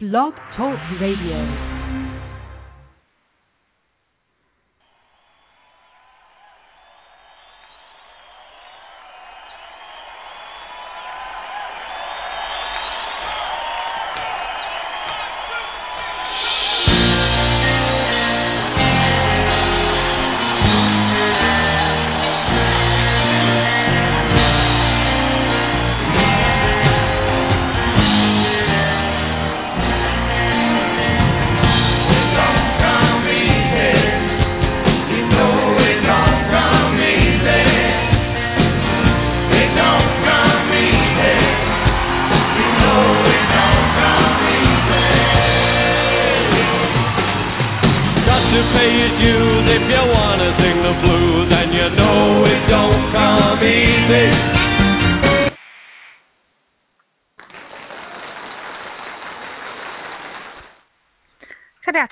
Blog Talk Radio.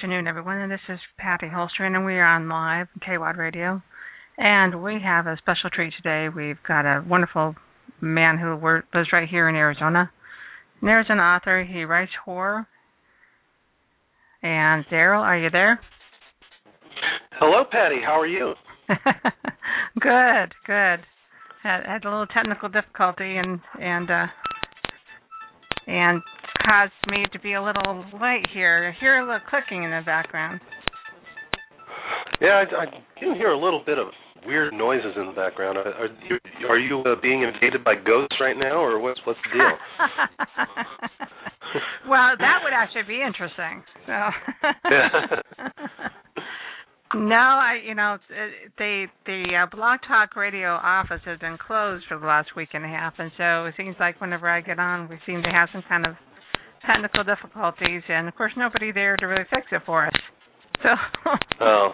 Afternoon, everyone, and this is Patty Holstrin, and we are on live KWAD Radio. And we have a special treat today. We've got a wonderful man who lives right here in Arizona. There's an Arizona author. He writes horror. And Darryl, are you there? Hello, Patty. How are you? good, good. Had had a little technical difficulty and and uh and caused me to be a little late here. I hear a little clicking in the background. Yeah, I, I can hear a little bit of weird noises in the background. Are, are you, are you uh, being invaded by ghosts right now, or what's what's the deal? well, that would actually be interesting. So. no, I you know it- the the uh, Blog Talk Radio office has been closed for the last week and a half, and so it seems like whenever I get on, we seem to have some kind of technical difficulties, and of course nobody there to really fix it for us. So. oh.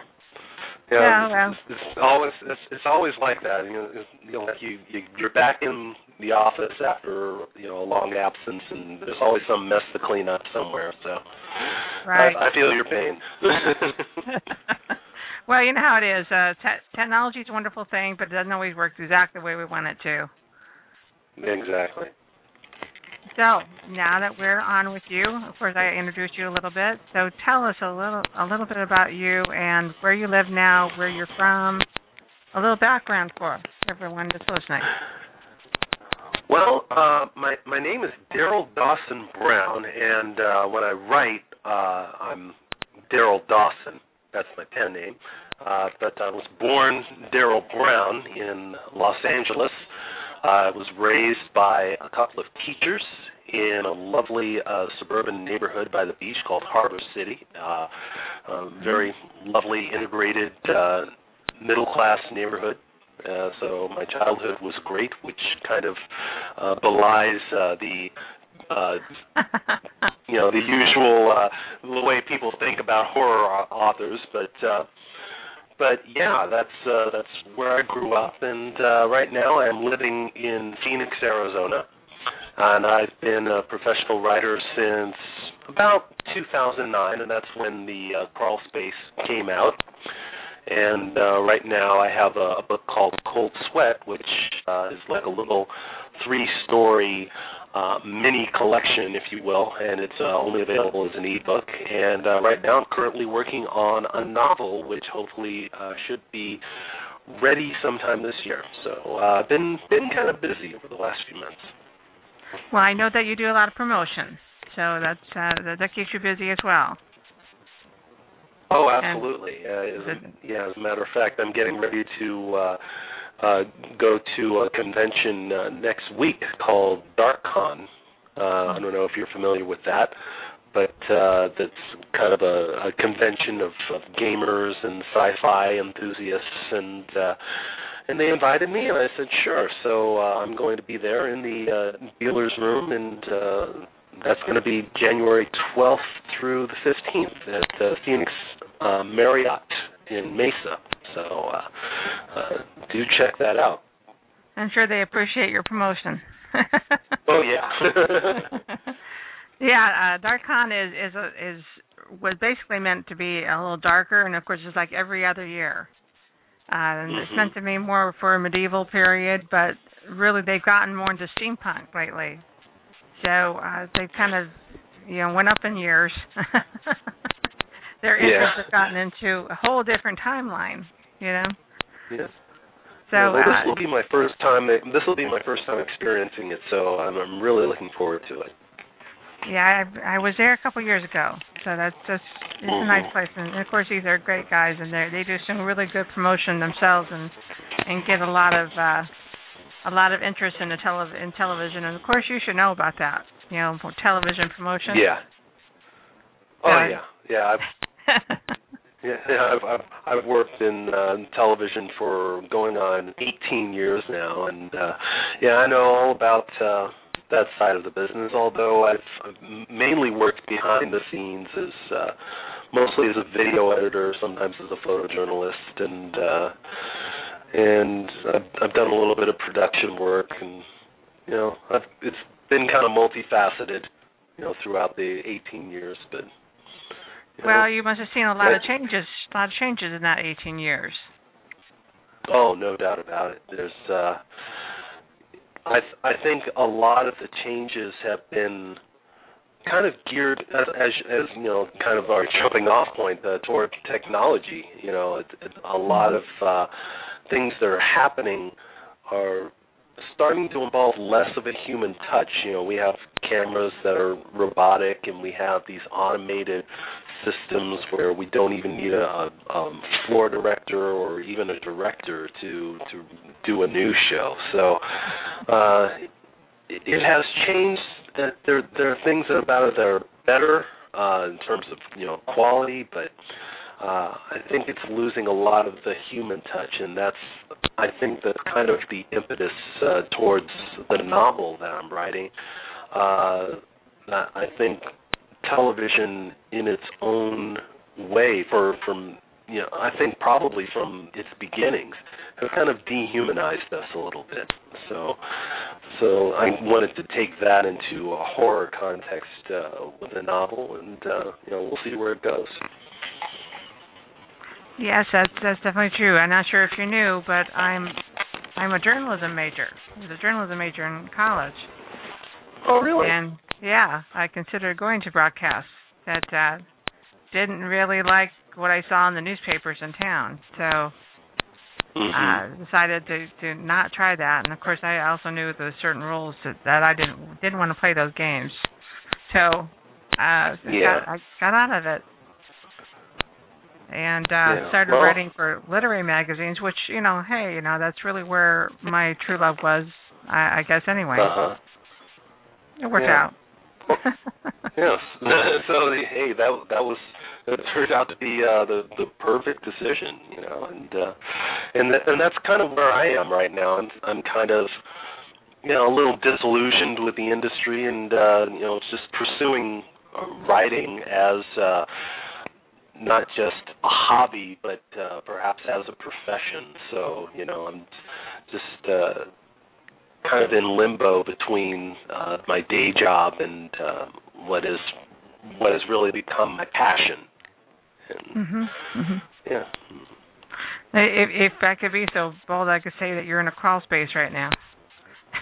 Yeah, Yeah, well. it's, it's always it's, it's always like that. You know, it's, you know, like you, you you're back in the office after you know a long absence, and there's always some mess to clean up somewhere. So, Right. I, I feel your pain. well, you know how it is. Uh, te- technology is a wonderful thing, but it doesn't always work exactly the way we want it to. exactly. So now that we're on with you, of course I introduced you a little bit. So tell us a little a little bit about you and where you live now, where you're from, a little background for everyone that's listening. Well, uh, my my name is Darryl Dawson Brown, and uh, when I write, uh, I'm Darryl Dawson. That's my pen name. Uh, but I was born Darryl Brown in Los Angeles. I was raised by a couple of teachers in a lovely uh, suburban neighborhood by the beach called Harbor City. Uh, a very lovely, integrated, uh, middle class neighborhood. Uh, so my childhood was great, which kind of uh, belies uh, the uh, you know the usual uh, the way people think about horror authors, but uh, but yeah, that's uh, that's where I grew up, and uh, right now I'm living in Phoenix, Arizona, and I've been a professional writer since about 2009, and that's when the uh, Crawl Space came out. And uh, right now I have a, a book called Cold Sweat, which uh, is like a little three-story uh, mini collection, if you will, and it's uh, only available as an ebook. And uh, right now I'm currently working on a novel, which hopefully uh, should be ready sometime this year. So uh, I've been been kind of busy over the last few months. Well, I know that you do a lot of promotion, so that's uh, that, that keeps you busy as well. Oh, absolutely. Uh, as, yeah, as a matter of fact, I'm getting ready to uh, uh, go to a convention uh, next week called DarkCon. Uh, I don't know if you're familiar with that, but uh, that's kind of a, a convention of, of gamers and sci-fi enthusiasts, and uh, and they invited me, and I said sure. So uh, I'm going to be there in the uh, dealers room, and uh, that's going to be January 12th through the 15th at uh, Phoenix uh, Marriott in Mesa. So uh, uh, do check that out. I'm sure they appreciate your promotion. Oh yeah. yeah, uh, DarkCon is is a, is was basically meant to be a little darker, and of course it's like every other year. Uh, and It's meant to be more for a medieval period, but really they've gotten more into steampunk lately. So uh, they've kind of you know went up in years. Their Yeah. interest has gotten into a whole different timeline. You know. Yes. So well, this uh, will be my first time. This will be my first time experiencing it, so I'm, I'm really looking forward to it. Yeah, I, I was there a couple of years ago, so that's just it's a nice Mhm. place, and of course these are great guys, and they they do some really good promotion themselves, and and get a lot of uh a lot of interest in the tele in television, and of course you should know about that, you know, for television promotion. Yeah. Oh Yeah. yeah, yeah. I've, yeah, yeah, I've, I've I've worked in uh, television for going on 18 years now, and uh, yeah, I know all about uh, that side of the business. Although I've, mainly worked behind the scenes as uh, mostly as a video editor, sometimes as a photojournalist, and uh, and I've, I've done a little bit of production work, and you know, I've, it's been kind of multifaceted, you know, throughout the 18 years, but. you know, well, you must have seen a lot of changes, a lot of changes in that 18 years. Oh, no doubt about it. There's uh I th- I think a lot of the changes have been kind of geared as as, as you know, kind of our jumping off point uh, toward technology, you know, it, it, a lot of uh things that are happening are starting to involve less of a human touch. You know, we have cameras that are robotic and we have these automated systems where we don't even need a, um, floor director or even a director to to do a news show. So uh, it, it has changed. That there there are things about it that are better uh, in terms of you know quality, but uh, I think it's losing a lot of the human touch, and that's I think that's kind of the impetus uh, towards the novel that I'm writing. Uh, I think television in its own way for from you know I think probably from its beginnings has kind of dehumanized us a little bit. So so I wanted to take that into a horror context uh, with the novel, and uh, you know we'll see where it goes. Yes, that's that's definitely true. I'm not sure if you knew, but I'm I'm a journalism major. I was a journalism major in college. Oh really? And yeah, I considered going to broadcast. That uh didn't really like what I saw in the newspapers in town. So Mhm. uh decided to to not try that. And of course I also knew there were certain rules that, that I didn't didn't want to play those games. So uh I Yeah. got, I got out of it. And uh Yeah. started Well- writing for literary magazines, which, you know, hey, you know, that's really where my true love was, I, I guess anyway. uh-huh. It worked Yeah. out. Yes. so hey, that that was it turned out to be uh, the the perfect decision, you know, and uh, and th- and that's kind of where I am right now. I'm I'm kind of you know a little disillusioned with the industry, and uh, you know just pursuing uh, writing as uh, not just a hobby, but uh, perhaps as a profession. So you know I'm just. Uh, kind of in limbo between uh, my day job and uh, what is what has really become my passion. And, Mhm. Mhm. Yeah. If, if I could be so bold, I could say that you're in a crawl space right now.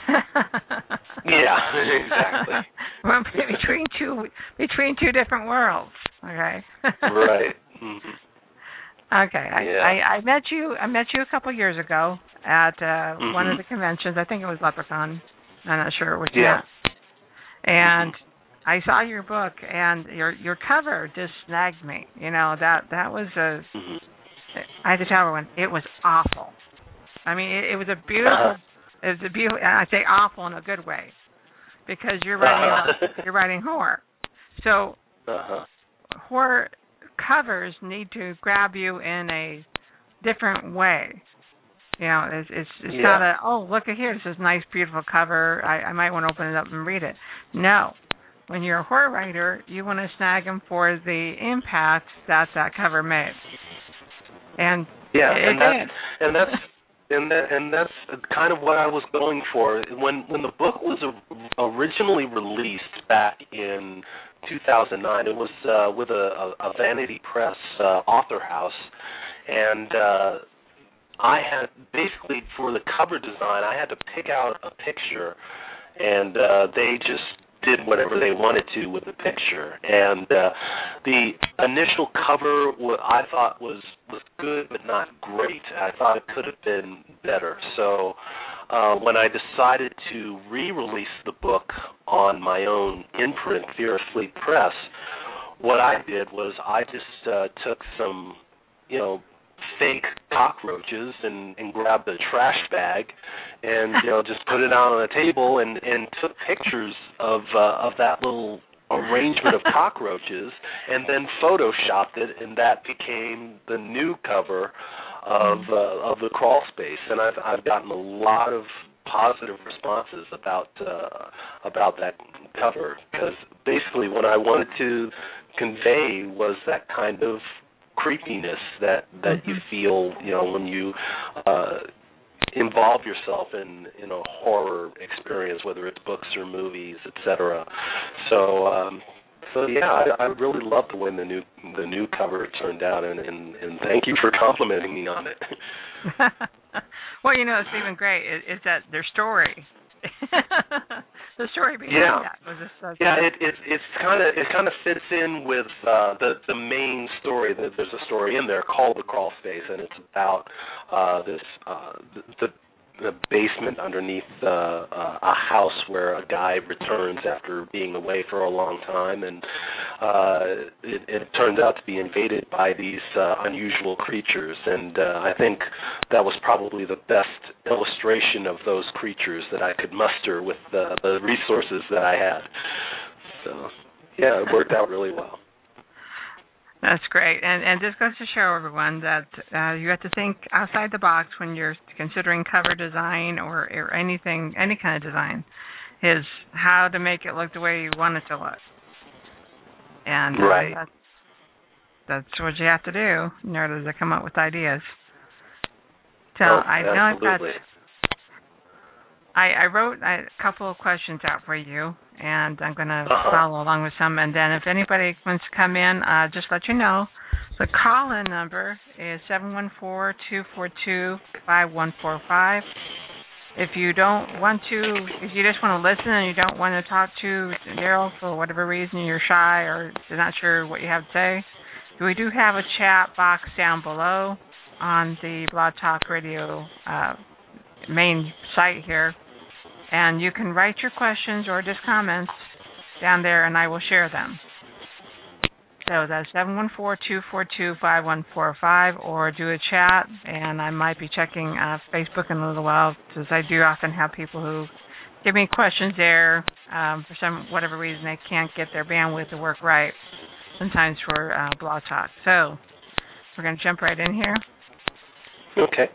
Yeah, exactly. Well, between two between two different worlds. Okay. right. Mm-hmm. Okay. I, Yeah. I I met you I met you a couple years ago at uh one of Mhm. the conventions. I think it was LepreCon. I'm not sure which Yeah. one. And I saw your book and your your cover just snagged me. You know, that that was a hmm I had to tell everyone it was awful. I mean, it, it was a beautiful. Uh-huh. It was a beautiful. And I say awful in a good way, because you're writing Uh-huh. you're writing horror. So Uh-huh. horror covers need to grab you in a different way. You know, it's it's, it's Yeah. not a oh look at here this is a nice beautiful cover. I, I might want to open it up and read it. No, when you're a horror writer, you want to snag them for the impact that that cover made. And Yeah, it and did. that's and that's and that and that's kind of what I was going for when when the book was originally released back in 2009. It was uh, with a, a, a Vanity Press uh, AuthorHouse, and uh, I had basically for the cover design, I had to pick out a picture, and uh, they just did whatever they wanted to with the picture. And uh, the initial cover, what I thought was was good, but not great. I thought it could have been better. So uh, when I decided to re-release the book on my own imprint, Fear of Sleep Press, what I did was I just uh, took some, you know, fake cockroaches and and grabbed a trash bag and you know just put it out on a table and and took pictures of uh, of that little arrangement of cockroaches and then photoshopped it and that became the new cover of uh, of the crawl space. And I've I've gotten a lot of positive responses about uh, about that cover because basically what I wanted to convey was that kind of creepiness that that mm-hmm. you feel you know when you uh involve yourself in in a horror experience whether it's books or movies etc so um so yeah I, I really love the way the new the new cover turned out and and, and thank you for complimenting me on it. Well you know it's even great is, is that their story the story behind yeah. that was just so yeah it it it's kind of it kind of fits in with uh the the main story that there's a story in there called the crawl space and it's about uh this uh the, the the basement underneath uh, uh, a house where a guy returns after being away for a long time, and uh, it, it turns out to be invaded by these uh, unusual creatures. And uh, I think that was probably the best illustration of those creatures that I could muster with the, the resources that I had. So yeah, it worked out really well. That's great, and and this goes to show everyone that uh, you have to think outside the box when you're considering cover design or, or anything, any kind of design, is how to make it look the way you want it to look. And uh, right. that's that's what you have to do in order to come up with ideas. So oh, I know absolutely. I've got I, I wrote a couple of questions out for you, and I'm going to uh-huh. follow along with some. And then if anybody wants to come in, uh, just let you know. The call-in number is seven one four two four two five one four five. If you don't want to, if you just want to listen and you don't want to talk to Darryl for whatever reason, you're shy or you're not sure what you have to say, we do have a chat box down below on the Blog Talk Radio uh, main site here and you can write your questions or just comments down there, and I will share them. So that's 714-242-5145, or do a chat, and I might be checking uh, Facebook in a little while, because I do often have people who give me questions there. Um, for some whatever reason, they can't get their bandwidth to work right. Sometimes for uh, Blog Talk. So we're going to jump right in here. Okay.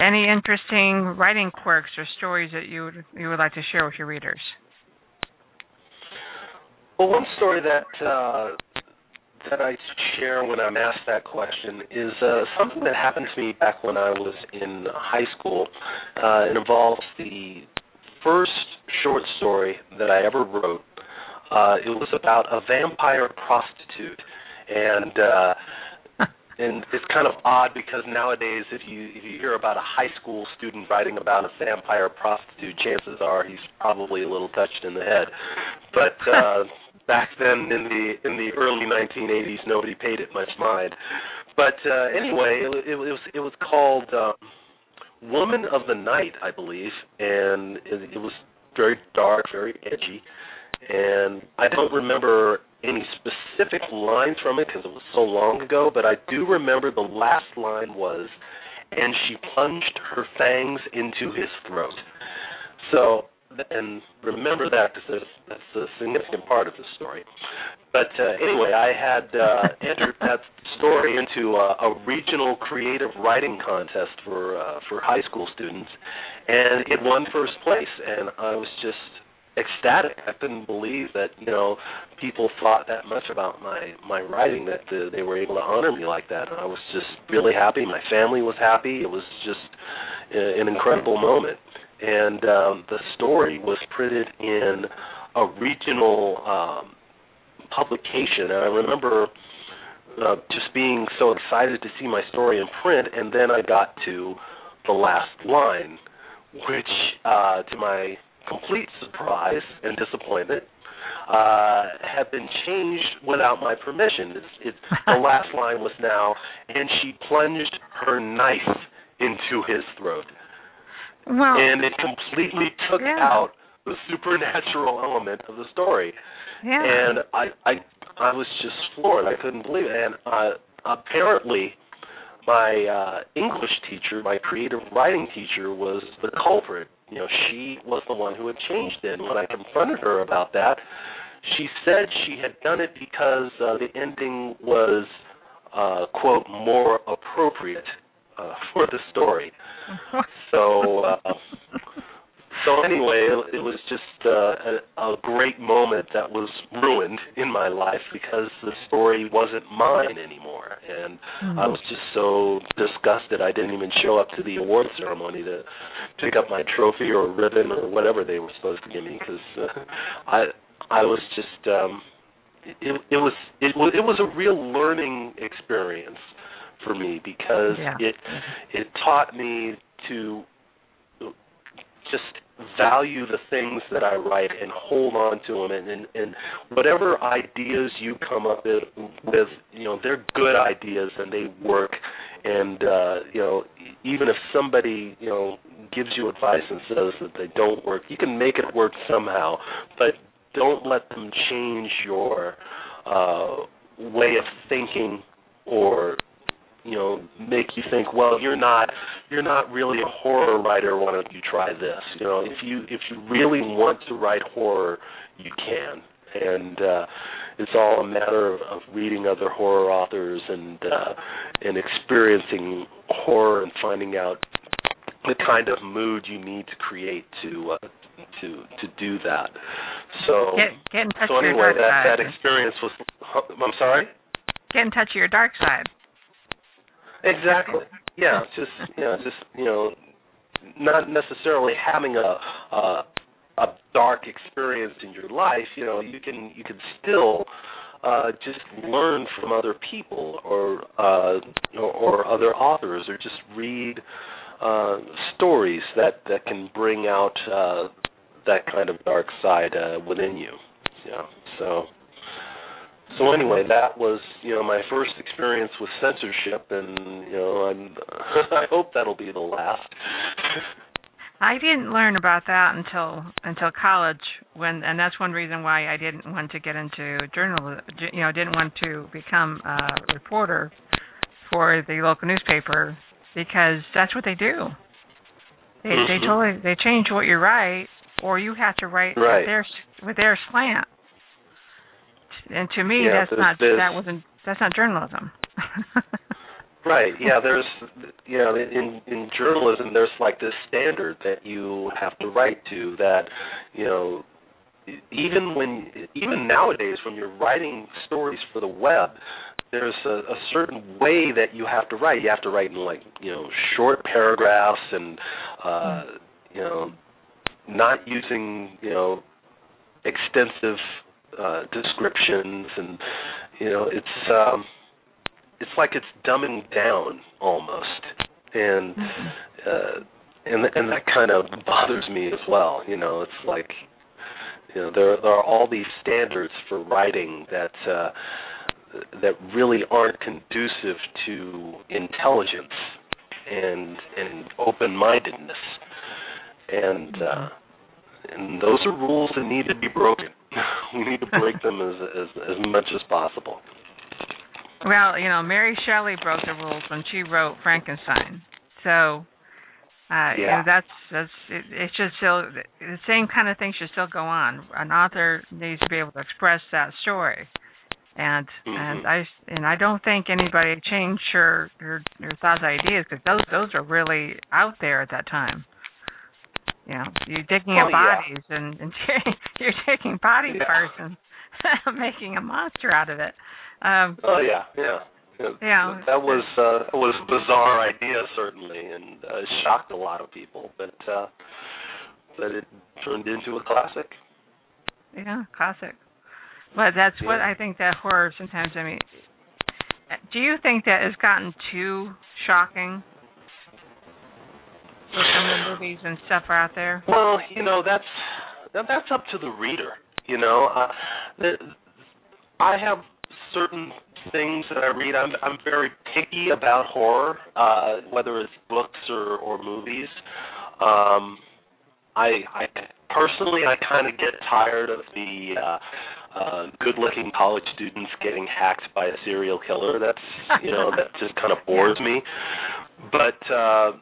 Any interesting writing quirks or stories that you would you would like to share with your readers? Well, one story that uh, that I share when I'm asked that question is uh, something that happened to me back when I was in high school. Uh, it involves the first short story that I ever wrote. Uh, it was about a vampire prostitute, and uh, and it's kind of odd because nowadays if you if you hear about a high school student writing about a vampire prostitute chances are he's probably a little touched in the head. But uh back then in the in the early 1980s nobody paid it much mind. But uh anyway it, it was it was called um woman of the night i believe. And it, it was very dark very edgy. And i don't remember any specific lines from it because it was so long ago, but I do remember the last line was, and she plunged her fangs into his throat. So, and remember that because that's a significant part of the story. But uh, anyway, I had uh, entered that story into a, a regional creative writing contest for uh, for high school students, and it won first place. And I was just ecstatic. I couldn't believe that you know people thought that much about my my writing that uh, they were able to honor me like that. And I was just really happy. My family was happy. It was just an incredible moment. And um, the story was printed in a regional um, publication. And I remember uh, just being so excited to see my story in print. And then I got to the last line, which, uh, to my complete surprise and disappointment, uh, have been changed without my permission. It's, it's, the last line was now, and she plunged her knife into his throat. Well, and it completely took yeah. out the supernatural element of the story. yeah. And I, I, I was just floored. I couldn't believe it. And uh, apparently, my uh, English teacher, my creative writing teacher, was the culprit. You know, she was the one who had changed it. And when I confronted her about that, she said she had done it because uh, the ending was, uh, quote, more appropriate uh, for the story. So, uh, so anyway, it, was just uh, a, a great moment that was ruined in my life because the story wasn't mine anymore, and I was just so disgusted I didn't even show up to the award ceremony to pick up my trophy or ribbon or whatever they were supposed to give me because uh, I I was just um, it, it was it was it was a real learning experience for me because Yeah. it it taught me to just value the things that I write and hold on to them and and, and whatever ideas you come up with, with you know they're good ideas and they work. And uh you know even if somebody you know gives you advice and says that they don't work you can make it work somehow. But don't let them change your uh way of thinking or you know make you think well you're not you're not really a horror writer why don't you try this you know if you if you really want to write horror you can and uh it's all a matter of, of reading other horror authors and uh and experiencing horror and finding out the kind of mood you need to create to uh to to do that so get get in touch so with your anyway dark that side. that experience was I'm sorry get in touch with your dark side. Exactly. Yeah, just you know, just you know, not necessarily having a a, a dark experience in your life. You know, you can you can still uh, just learn from other people or uh, or, or other authors, or just read uh, stories that that can bring out uh, that kind of dark side uh, within you. Yeah. So. So anyway, that was you know my first experience with censorship, and you know I'm I hope that'll be the last. I didn't learn about that until until college when and that's one reason why I didn't want to get into journalism you know didn't want to become a reporter for the local newspaper because that's what they do. They they Mhm. totally they change what you write or you have to write Right. with their with their slant. And to me Yeah, that's there's not that wasn't that's not journalism. Right. Yeah. There's you know in in journalism there's like this standard that you have to write to that you know even when even nowadays when you're writing stories for the web there's a, a certain way that you have to write you have to write in like you know short paragraphs and uh you know not using you know extensive uh descriptions and you know it's um it's like it's dumbing down almost. And uh and and that kind of bothers me as well you know it's like you know there there are all these standards for writing that uh that really aren't conducive to intelligence and and open mindedness and uh and those are rules that need to be broken we need to break them as as as much as possible Well, you know, Mary Shelley broke the rules when she wrote Frankenstein. So, uh, you know, that's that's it, it should still the same kind of thing should still go on. An author needs to be able to express that story, and and Mhm. I and I don't think anybody changed her her, her thoughts ideas because those those are really out there at that time. You know, you're digging Oh, up yeah. bodies and, and you're taking body Yeah. parts and making a monster out of it. Um, Oh yeah, yeah. Yeah. That was uh that was a bizarre idea certainly and uh, shocked a lot of people, but uh but it turned into a classic. Yeah, classic. But that's what I think that horror sometimes. I mean, do you think that it's gotten too shocking with some of the movies and stuff out there? Well, you know, that's that's up to the reader. You know, uh, the, I have certain things that I read. I'm I'm very picky about horror, uh, whether it's books or or movies. Um, I I personally I kind of get tired of the uh, uh, good-looking college students getting hacked by a serial killer. That's you know that just kind of bores me. But uh,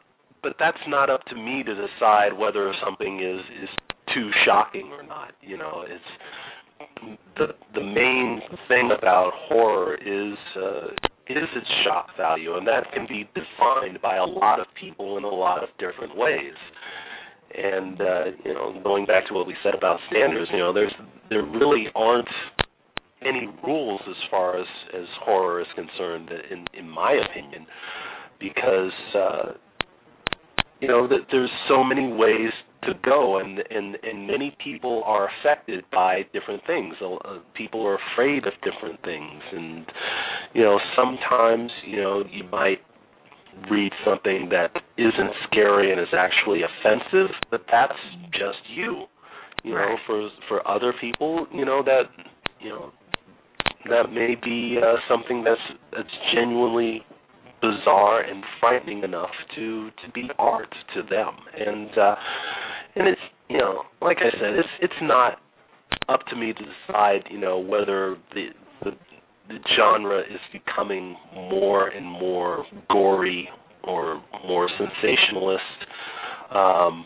but that's not up to me to decide whether something is is too shocking or not. You know, it's the the main thing about horror is uh, is its shock value, and that can be defined by a lot of people in a lot of different ways. And uh, you know, going back to what we said about standards, you know, there's there really aren't any rules as far as as horror is concerned, in in my opinion, because uh, you know that there's so many ways to go and and and many people are affected by different things. People are afraid of different things and you know sometimes you know you might read something that isn't scary and is actually offensive but that's just you. You know for for other people you know that you know that may be uh, something that's that's genuinely bizarre and frightening enough to to be art to them. And uh and it's you know like i said it's it's not up to me to decide you know whether the the, the genre is becoming more and more gory or more sensationalist. Um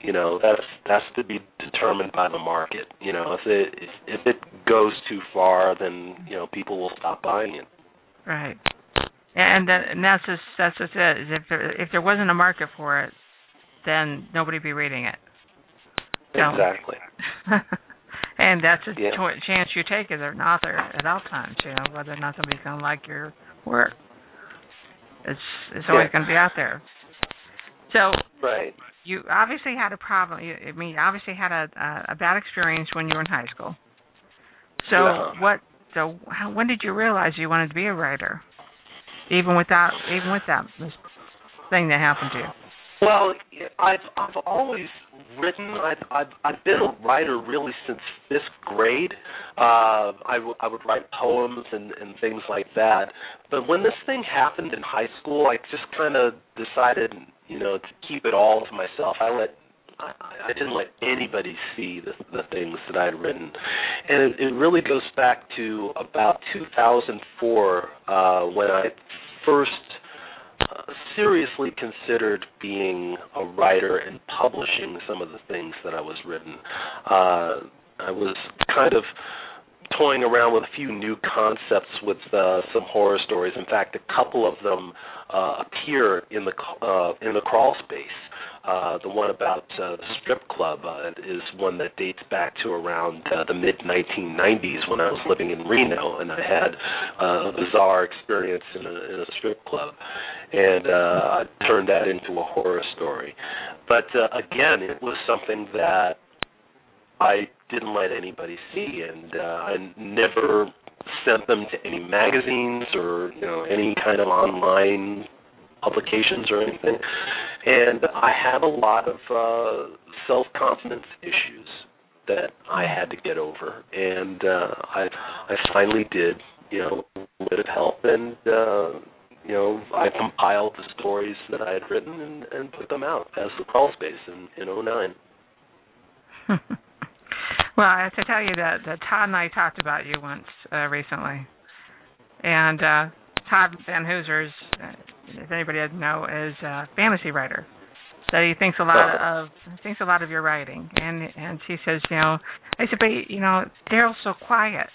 you know that's that's to be determined by the market. You know if it if, if it goes too far then you know people will stop buying it. Right and that, and that's just that's just it. Is if there if there wasn't a market for it, then nobody would be reading it. So, exactly. and that's a yeah. ch- chance you take as an author at all times. You know whether or not somebody's going to like your work. It's it's always yeah. going to be out there. So right. You obviously had a problem. You, I mean, you obviously had a, a a bad experience when you were in high school. So yeah. what? So how, when did you realize you wanted to be a writer? Even without even with that thing that happened to you? Well, I've I've always written. I've I've, I've been a writer really since fifth grade. Uh, I, w- I would write poems and and things like that. But when this thing happened in high school, I just kind of decided, you know, to keep it all to myself. I let I, I didn't let anybody see the, the things that I'd written, and it, it really goes back to about 2004 uh, when I first uh, seriously considered being a writer and publishing some of the things that I was written. Uh, I was kind of toying around with a few new concepts with uh, some horror stories. In fact, a couple of them uh, appear in the uh, in the crawl space. Uh, the one about uh, the strip club uh, is one that dates back to around uh, the mid 1990s when I was living in Reno, and I had uh, a bizarre experience in a, in a strip club, and uh, I turned that into a horror story. But uh, again, it was something that I didn't let anybody see, and uh, I never sent them to any magazines or you know any kind of online publications or anything. And I had a lot of uh, self confidence issues that I had to get over, and uh, I I finally did. You know, a bit of help, and uh, you know, I compiled the stories that I had written and, and put them out as the crawl space in in 09. well, I have to tell you that, that Todd and I talked about you once uh, recently, and uh, Todd Van Hoosers, if anybody doesn't know, is a fantasy writer. So he thinks a lot of thinks a lot of your writing, and and she says, you know, I said, but you know, Darryl's so quiet,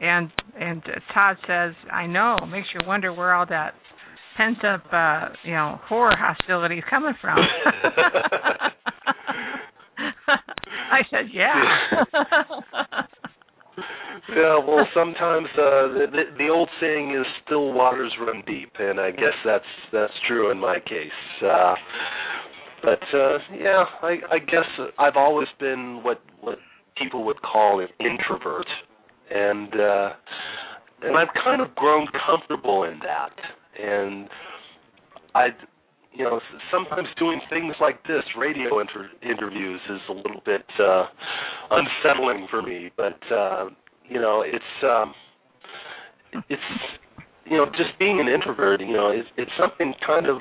and and Todd says, I know, makes you wonder where all that pent up, uh, you know, horror hostility is coming from. I said, yeah. yeah, well, sometimes uh, the, the the old saying is "still waters run deep," and I guess that's that's true in my case. Uh, but uh, yeah, I, I guess I've always been what what people would call an introvert, and uh, and I've kind of grown comfortable in that, and I, you know, sometimes doing things like this, radio inter- interviews, is a little bit uh, unsettling for me. But uh, you know, it's um, it's you know, just being an introvert, you know, it's it's something kind of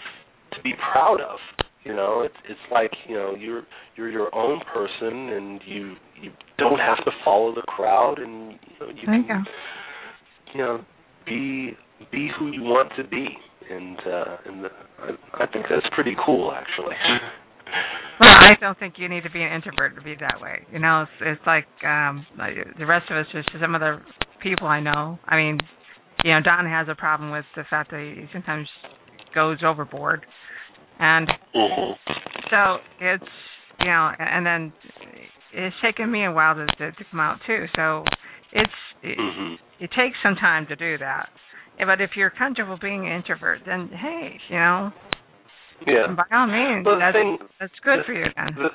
to be proud of. You know, it's it's like you know you're you're your own person, and you you don't have to follow the crowd, and you know you There you can you know be be who you want to be, and uh, and the, I, I think that's pretty cool, actually. Well, I don't think you need to be an introvert to be that way. You know, it's it's like um like the rest of us. Just some of the people I know. I mean, you know, Don has a problem with the fact that he sometimes goes overboard, and hmm so it's you know, and then it's taken me a while to to, to come out too. So it's it, hmm it takes some time to do that. But if you're comfortable being an introvert, then hey, you know, Yeah. by all means, that's thing- that's good the- for you then. The,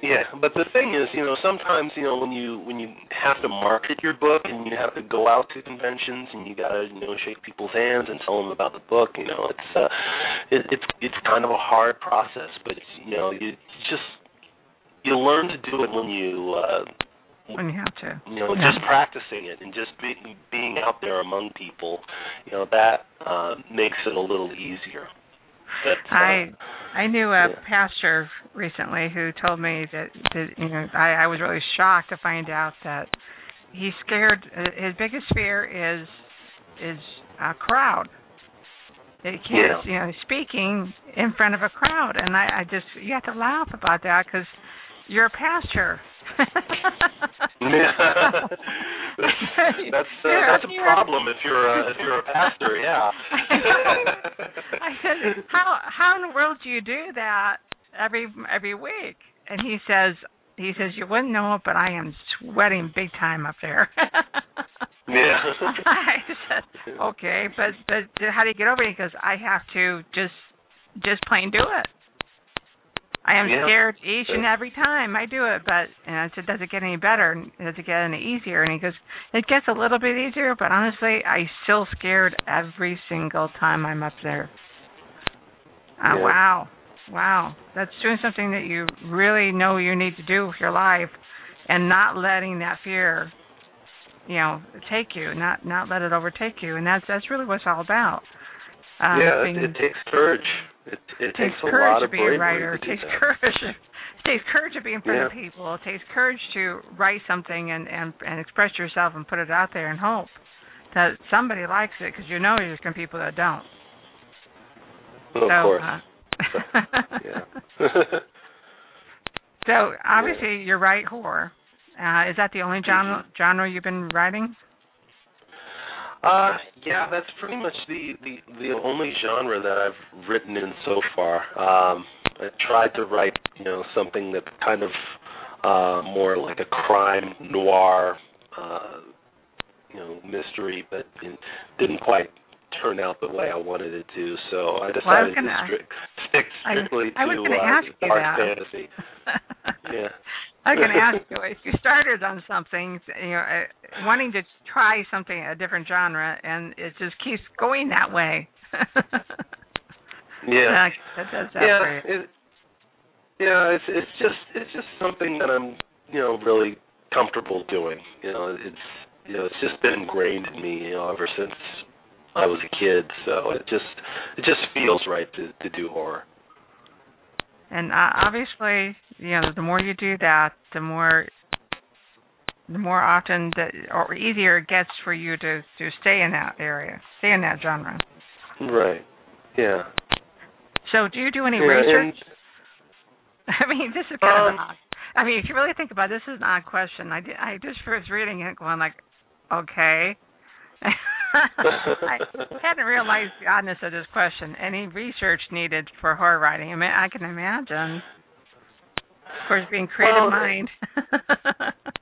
yeah, but the thing is, you know, sometimes you know when you when you have to market your book and you have to go out to conventions and you gotta you know shake people's hands and tell them about the book, you know, it's uh, it, it's it's kind of a hard process, but you know you just you learn to do it when you uh, when you have to. you know Yeah. just practicing it and just be, being out there among people, you know that uh, makes it a little easier. But, uh, I I knew a yeah. pastor recently who told me that, that you know I, I was really shocked to find out that he's scared. uh, His biggest fear is is a crowd. He can't, Yeah. you know, speaking in front of a crowd, and I, I just you have to laugh about that because you're a pastor. That's that's, uh, that's a problem if you're a if you're a pastor, yeah. I said, "How how in the world do you do that every every week?" And he says, "He says you wouldn't know it, but I am sweating big time up there." Yeah. I said, "Okay, but but how do you get over it?" He goes, "I have to just just plain do it." I am Yeah. scared each and every time I do it, but and I said, "Does it get any better? Does it get any easier?" And he goes, "It gets a little bit easier, but honestly, I'm still scared every single time I'm up there." Uh, Yeah. Wow, wow, that's doing something that you really know you need to do with your life, and not letting that fear, you know, take you, not not let it overtake you, and that's that's really what it's all about. Um, yeah, being- it, it takes courage. It it it takes takes a courage lot to be a writer. It takes that. courage. It takes courage to be in front of people. It takes courage to write something and and and express yourself and put it out there and hope that somebody likes it because you know there's going to be people that don't. Of so, course. Uh, yeah. so obviously you write horror. Uh, is that the only genre Mm-hmm. genre you've been writing? Uh, yeah, that's pretty much the, the the only genre that I've written in so far. Um, I tried to write, you know, something that kind of uh, more like a crime noir, uh, you know, mystery, but it didn't quite turn out the way I wanted it to. So I Well, I decided gonna- to strict, stick strictly I was to uh, ask you dark that. fantasy. Yeah. I to ask you if you started on something, you know, uh, wanting to try something a different genre, and it just keeps going that way. Yeah. That, that does that yeah, it, yeah, it's it's just it's just something that I'm you know really comfortable doing. You know, it's you know it's just been ingrained in me you know ever since I was a kid. So it just it just feels right to to do horror. And uh, obviously, you know, the more you do that, the more the more often that or easier it gets for you to to stay in that area, stay in that genre. Right. Yeah. So, do you do any yeah, research? and- I mean, this is kind of Um, an odd. I mean, if you really think about it, this is an odd question. I did, I just was reading it, going like, okay. I hadn't realized the oddness of this question. Any research needed for horror writing? I mean, I can imagine. Of course, being creative Well, mind.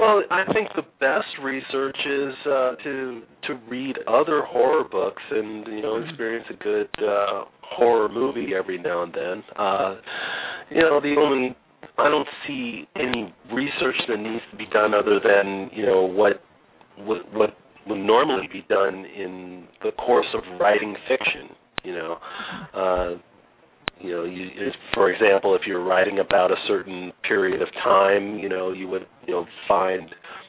Well, I think the best research is uh, to to read other horror books and you know experience a good uh, horror movie every now and then. Uh, you know, the only I don't see any research that needs to be done other than you know what what what would normally be done in the course of writing fiction. You know, uh, you know, you, if, for example, if you're writing about a certain period of time, you know, you would you know find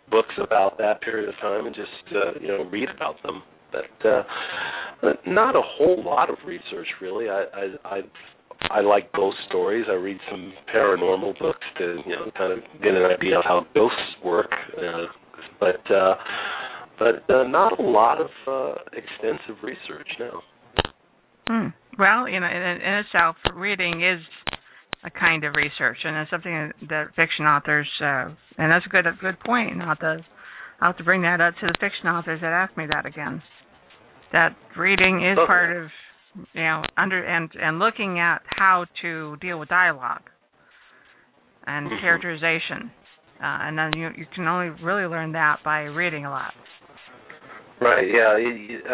books about that period of time and just uh, you know read about them. But uh, not a whole lot of research really. I I I, I like ghost stories. I read some paranormal books to you know kind of get an idea of how ghosts work. Uh, but uh, but uh, not a lot of uh, extensive research now. Hmm. Well, you know, in, in itself, reading is a kind of research, and it's something that fiction authors, uh, and that's a good a good point. Not to, I'll have to bring that up to the fiction authors that ask me that again. That reading is Okay. part of, you know, under and and looking at how to deal with dialogue and Mhm. characterization, uh, and then you you can only really learn that by reading a lot. Right. Yeah.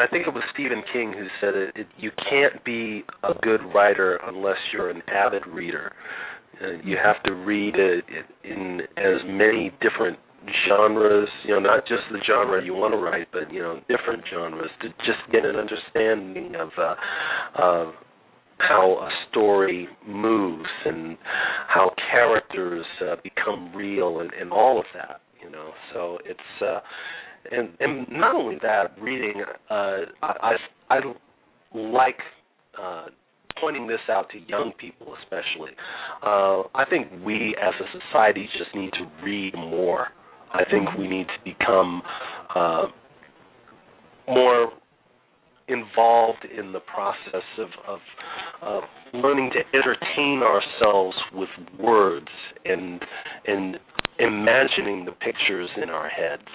I think it was Stephen King who said it, it. You can't be a good writer unless you're an avid reader. Uh, you have to read it in as many different genres. You know, not just the genre you want to write, but you know, different genres to just get an understanding of uh, of how a story moves and how characters uh, become real and, and all of that. You know, so it's. Uh, and and not only that, reading. Uh, I I, I like uh, pointing this out to young people, especially. Uh, I think we as a society just need to read more. I think we need to become uh, more involved in the process of, of of learning to entertain ourselves with words and and imagining the pictures in our heads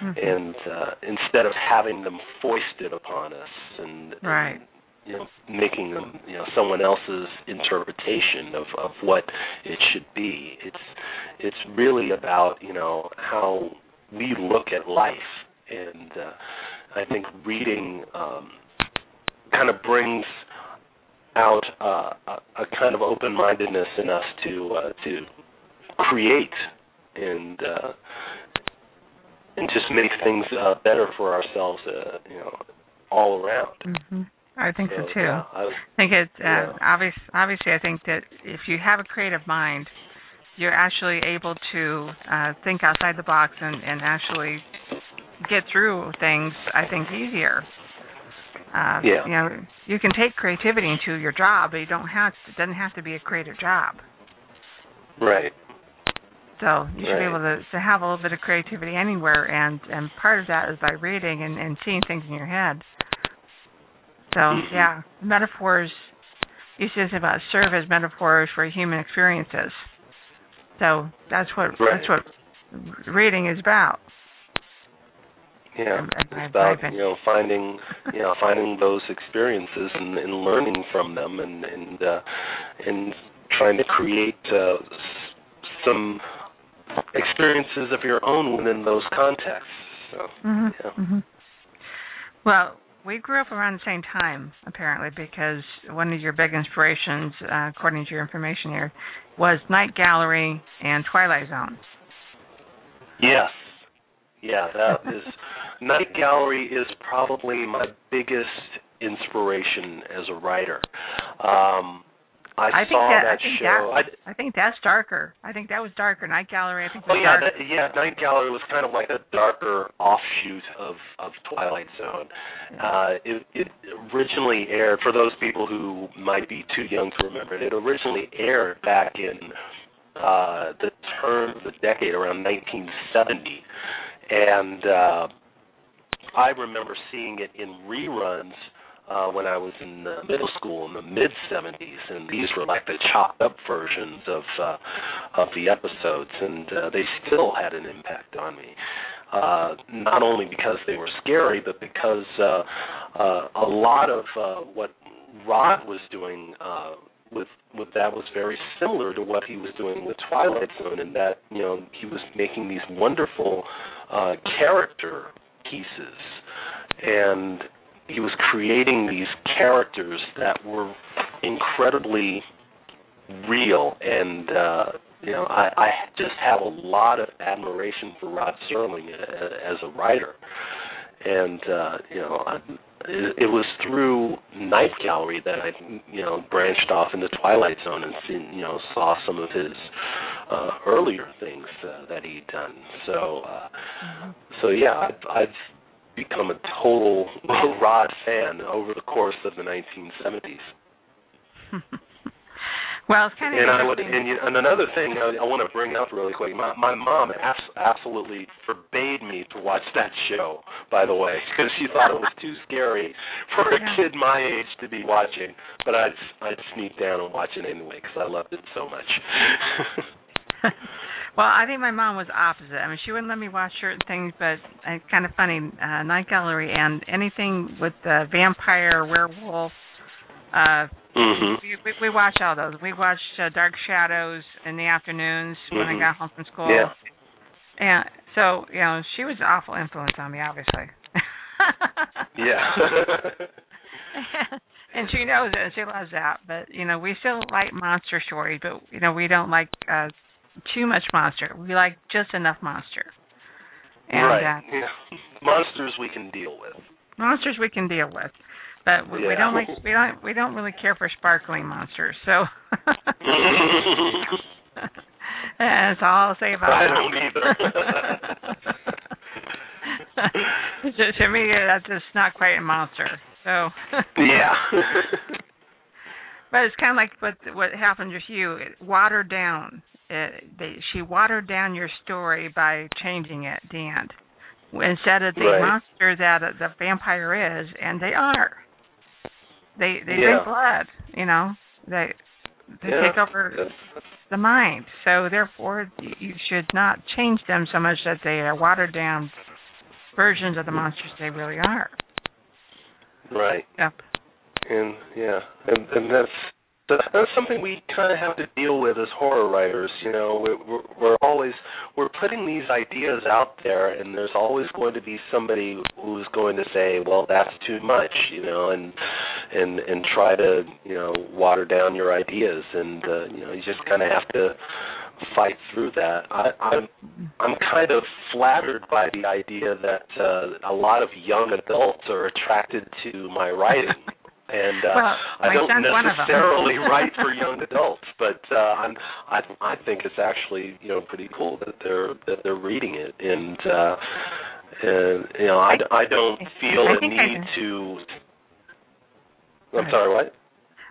Mhm. and uh, instead of having them foisted upon us and, Right. and you know making them you know someone else's interpretation of of what it should be it's it's really about you know how we look at life and uh, I think reading um, kind of brings out uh, a, a kind of open-mindedness in us to uh, to create and uh, and just make things uh, better for ourselves, uh, you know, all around. hmm I think so, too. Yeah, I, I think it's uh, Yeah. obvious. Obviously, I think that if you have a creative mind, you're actually able to uh, think outside the box and, and actually get through things. I think easier. Uh, Yeah. You know, you can take creativity into your job, but you don't have. To, It doesn't have to be a creative job. right. So you should be able to to have a little bit of creativity anywhere, and and part of that is by reading and and seeing things in your head. So Mhm. yeah, metaphors. You said about serve as metaphors for human experiences. So that's what Right. that's what reading is about. Yeah, it's about I've- you know finding you know finding those experiences and, and learning from them and and uh, and trying to create uh, some experiences of your own within those contexts. So Mhm. yeah. Mhm. Well, we grew up around the same time, apparently, because one of your big inspirations, uh, according to your information here, was Night Gallery and Twilight Zone. Yes. Yeah, that is Night Gallery is probably my biggest inspiration as a writer. Um I, I think saw that, that, I think show. I, that I think that's darker. I think that was darker. Night Gallery. I think Oh was yeah, that, yeah. Night Gallery was kind of like a darker offshoot of of Twilight Zone. Uh, it, it originally aired for those people who might be too young to remember it. It originally aired back in uh, the turn of the decade, around 1970, and uh, I remember seeing it in reruns uh, when I was in uh, middle school in the mid 70s, and these were like the chopped up versions of uh, of the episodes, and uh, they still had an impact on me. Uh, not only because they were scary, but because uh, uh, a lot of uh, what Rod was doing uh, with with that was very similar to what he was doing with Twilight Zone, in that you know he was making these wonderful uh, character pieces, and he was creating these characters that were incredibly real and uh you know I, I just have a lot of admiration for Rod Serling as a writer and uh you know I, it, it was through Night Gallery that I, you know, branched off into Twilight Zone and seen, you know, saw some of his uh, earlier things uh, that he'd done. So, uh, so yeah, I've, I've become a total Rod fan over the course of the 1970s. well, it's kind of And I would, and, you, and another thing I, I want to bring up really quick. My my mom abs- absolutely forbade me to watch that show. By the way, because she thought it was too scary for a kid my age to be watching. But I'd I'd sneak down and watch it anyway because I loved it so much. well, I think my mom was opposite. I mean, she wouldn't let me watch certain things, but uh, kind of funny. Uh, Night Gallery and anything with the vampire, werewolf. Uh, mhm. we, we we watched all those. We watched uh, Dark Shadows in the afternoons when I Mhm. got home from school. Yeah. And so, you know, she was an awful influence on me, obviously. Yeah. and she knows it and she loves that. But, you know, we still like monster stories, but you know, we don't like uh too much monster. We like just enough monster. And right. uh yeah. Monsters we can deal with. monsters we can deal with. But we, we don't like we don't we don't really care for sparkling monsters. So That's all I'll say about I don't either. to, to me, that's just not quite a monster. So. yeah. But it's kind of like what what happened with you. It watered down. It, they, she watered down your story by changing it, at the end. Instead of the Right. monster that the vampire is, and they are. They they Yeah. drink blood. You know. They they yeah. take over That's- the mind. So therefore, you should not change them so much that they are watered down versions of the monsters they really are. Right. Yep. And yeah, and and that's that's something we kind of have to deal with as horror writers. You know, we're, we're always we're putting these ideas out there, and there's always going to be somebody who's going to say, "Well, that's too much," you know, and and and try to you know water down your ideas, and uh, you know you just kind of have to fight through that. I, I'm I'm kind of flattered by the idea that uh, a lot of young adults are attracted to my writing. And uh, Well, I don't son's one of them. necessarily write for young adults, but uh, I'm, I I think it's actually you know pretty cool that they're that they're reading it, and uh, and you know I, I don't feel I a need to. I'm sorry, what?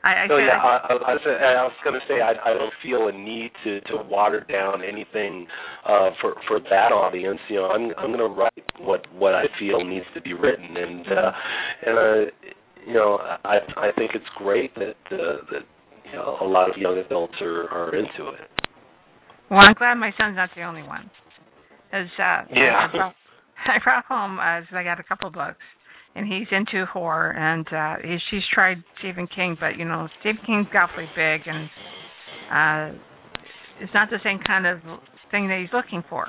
I, I No, said, yeah, I, I, I was, I was going to say I, I don't feel a need to to water down anything uh, for for that audience. You know, I'm I'm going to write what what I feel needs to be written, and uh, and uh, you know, I I think it's great that uh, that you know a lot of young adults are are into it. well, I'm glad my son's not the only one. As uh, Yeah. I brought, I brought home, uh, I got a couple books, and he's into horror, and uh, he, she's tried Stephen King, but you know, Stephen King's awfully big, and uh, it's not the same kind of thing that he's looking for.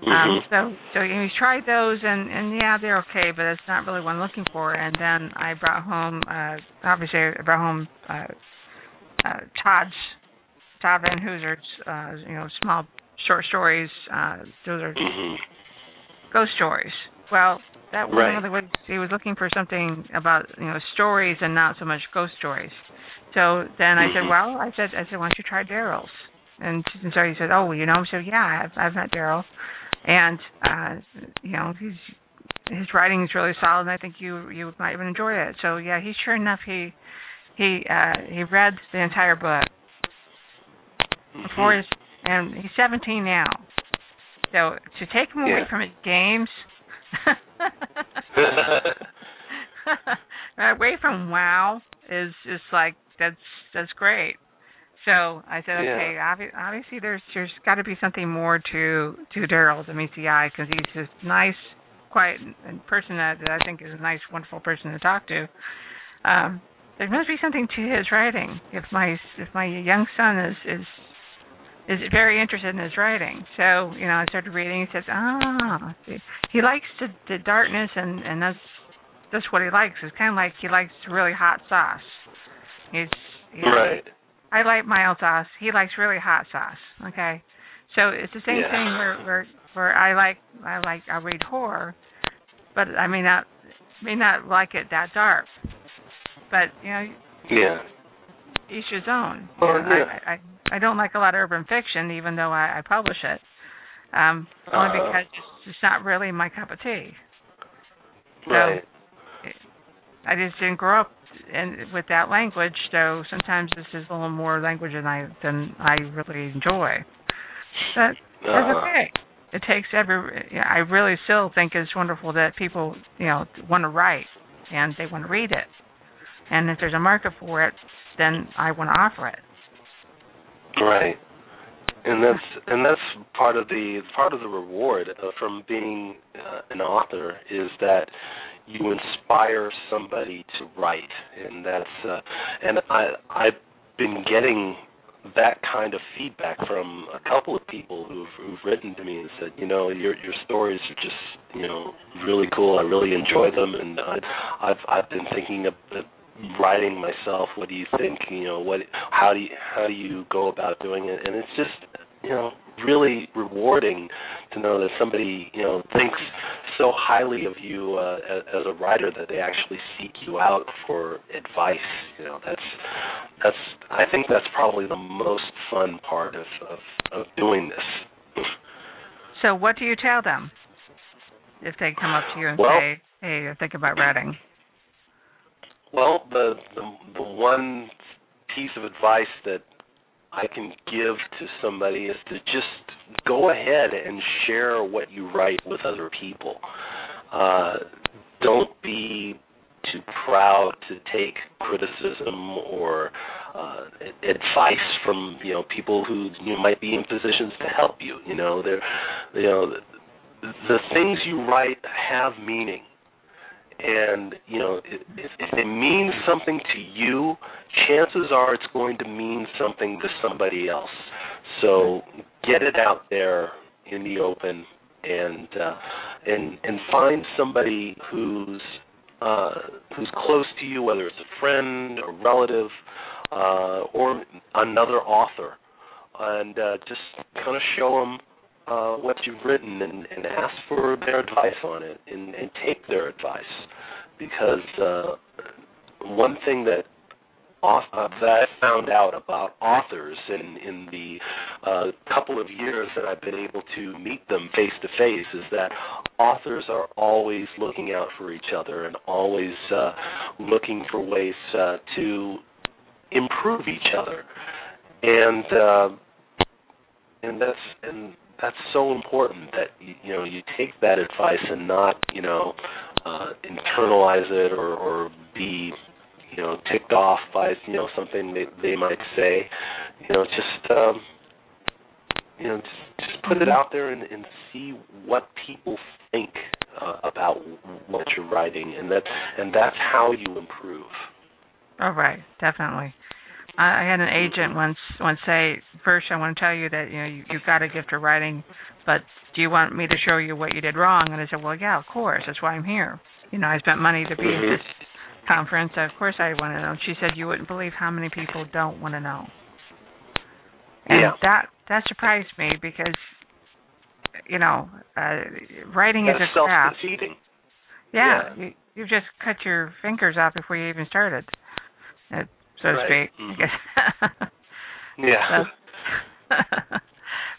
Um, Mhm. so so he's tried those and and yeah they're okay but it's not really what I'm looking for and then I brought home uh obviously I brought home uh uh Todd's Todd Van Hooser's uh you know small short stories uh those are Mhm. ghost stories well that wasn't Right. really what he was looking for something about you know stories and not so much ghost stories so then I said Mhm. well I said I said why don't you try Darryl's and, and so he said oh you know so yeah I've I've met Darryl and uh you know he's his writing is really solid and I think you you might even enjoy it. So yeah, he sure enough he he uh he read the entire book before his and he's 17 now. So to take him away from his games away from WoW is is like that's that's great. So I said, Yeah. okay, obvi- obviously there's there's got to be something more to to Darryl than meets the eye because he's this nice, quiet and person that, that I think is a nice, wonderful person to talk to. Um, there must be something to his writing. If my if my young son is is is very interested in his writing, so you know I started reading. He says, ah, he likes the the darkness and and that's that's what he likes. It's kind of like he likes really hot sauce. He's know, right. I like mild sauce. He likes really hot sauce. Okay, so it's the same Yeah. thing where where where I like I like I read horror, but I may not may not like it that dark, but you know, Yeah. each his own. Well, You know, yeah. I, I I don't like a lot of urban fiction, even though I, I publish it. Um, only Uh-huh. because it's just not really my cup of tea. So, Right. I just didn't grow up in, with that language, so sometimes this is a little more language than I than I really enjoy. But that's Uh-huh. okay. It takes every. I really still think it's wonderful that people, you know, want to write and they want to read it, and if there's a market for it, then I want to offer it. Right. And that's and that's part of the part of the reward uh, from being uh, an author is that you inspire somebody to write, and that's uh, and I I've been getting that kind of feedback from a couple of people who've who've written to me and said, you know, your your stories are just you know really cool. I really enjoy them, and I, I've I've been thinking of. of writing myself what do you think you know what how do you how do you go about doing it and it's just you know really rewarding to know that somebody you know thinks so highly of you uh, as, as a writer that they actually seek you out for advice you know that's that's I think that's probably the most fun part of of, of doing this So, what do you tell them if they come up to you and Well- say, "Hey, I think about writing"? Well, the, the the one piece of advice that I can give to somebody is to just go ahead and share what you write with other people. Uh, don't be too proud to take criticism or uh, advice from you know people who you know, might be in positions to help you. You know, they're you know the, the things you write have meaning and you know if, if it means something to you chances are it's going to mean something to somebody else. So get it out there in the open and uh and and find somebody who's uh who's close to you whether it's a friend a relative uh or another author. And uh just kind of show them uh, what you've written and, and ask for their advice on it and, and take their advice. Because uh, one thing that uh, that I found out about authors in in the uh, couple of years that I've been able to meet them face to face is that authors are always looking out for each other and always uh, looking for ways uh, to improve each other. And uh, and that's and that's so important that you, know you take that advice and not you know uh, internalize it or, or be you know ticked off by you know something they, they might say. You know, just um, you know just, just put it out there and, and see what people think uh, about what you're writing, and that and that's how you improve. Oh, right, definitely. I, had an agent once once say, first, I want to tell you that you know you, you've got a gift of writing, but do you want me to show you what you did wrong? And I said, well, yeah, of course. That's why I'm here. You know, I spent money to be at Mhm. this conference. Of course, I want to know. She said, you wouldn't believe how many people don't want to know. And Yeah. that that surprised me because, you know, uh, writing is a craft. self-defeating. Yeah, Yeah. you you just cut your fingers off before you even started, uh, so to Right. speak. Mhm. I guess. Yeah.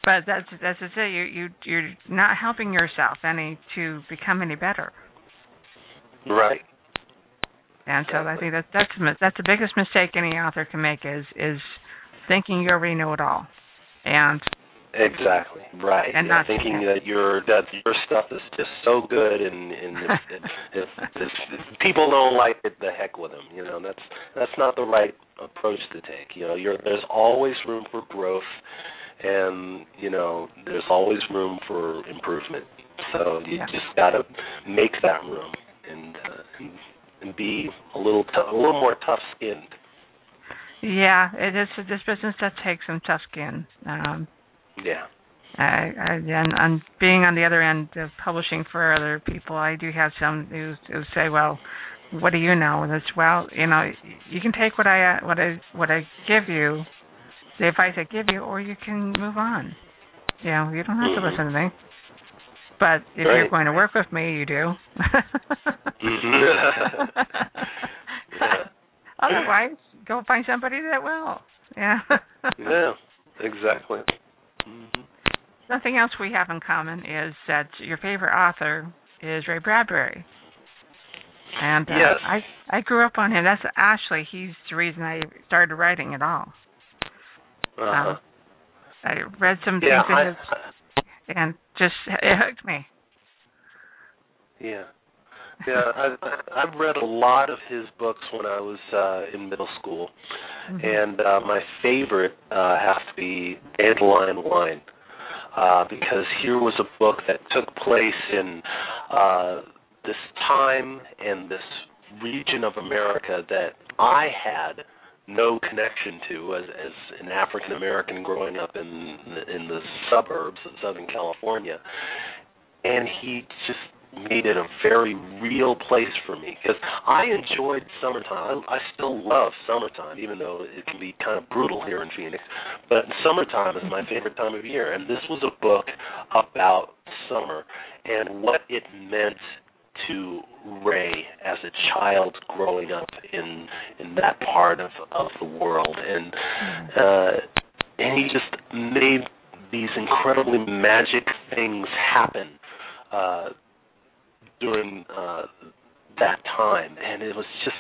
but that's that's just it. You you you're not helping yourself any to become any better. right. And so I think that that's the- that's the biggest mistake any author can make is is thinking you already know it all. And Exactly right. And yeah, not- thinking that your that your stuff is just so good, and and if, if, if, if people don't like it, the heck with them. You know, that's that's not the right approach to take. You know, you're, there's always room for growth, and you know, there's always room for improvement. So you Yeah. just got to make that room and, uh, and and be a little t- a little more tough skinned. yeah, it is this business does take some tough skin. Um Yeah. I, I and on being on the other end of publishing for other people, I do have some who who say, "Well, what do you know?" And it's well, you know, you can take what I what I what I give you, the advice I give you, or you can move on. You know, you don't have to Mhm. listen to me. But if Right. you're going to work with me, you do. Mhm. Yeah. Otherwise, go find somebody that will. Yeah. yeah, exactly. Hmm Something else we have in common is that your favorite author is Ray Bradbury. And uh, Yes. I I grew up on him. That's actually he's the reason I started writing at all. Uh-huh. Um, I read some yeah, things I, of his and just it hooked me. yeah, yeah. I, I- I've read a lot of his books when I was uh, in middle school, Mhm. and uh, my favorite uh, has to be Dandelion Wine, uh, because here was a book that took place in uh, this time and this region of America that I had no connection to as as an African American growing up in in the suburbs of Southern California, and he just made it a very real place for me because I enjoyed summertime. I, I still love summertime, even though it can be kind of brutal here in Phoenix. But summertime is my favorite time of year, and this was a book about summer and what it meant to Ray as a child growing up in in that part of of the world, and uh, and he just made these incredibly magic things happen uh, during uh, that time, and it was just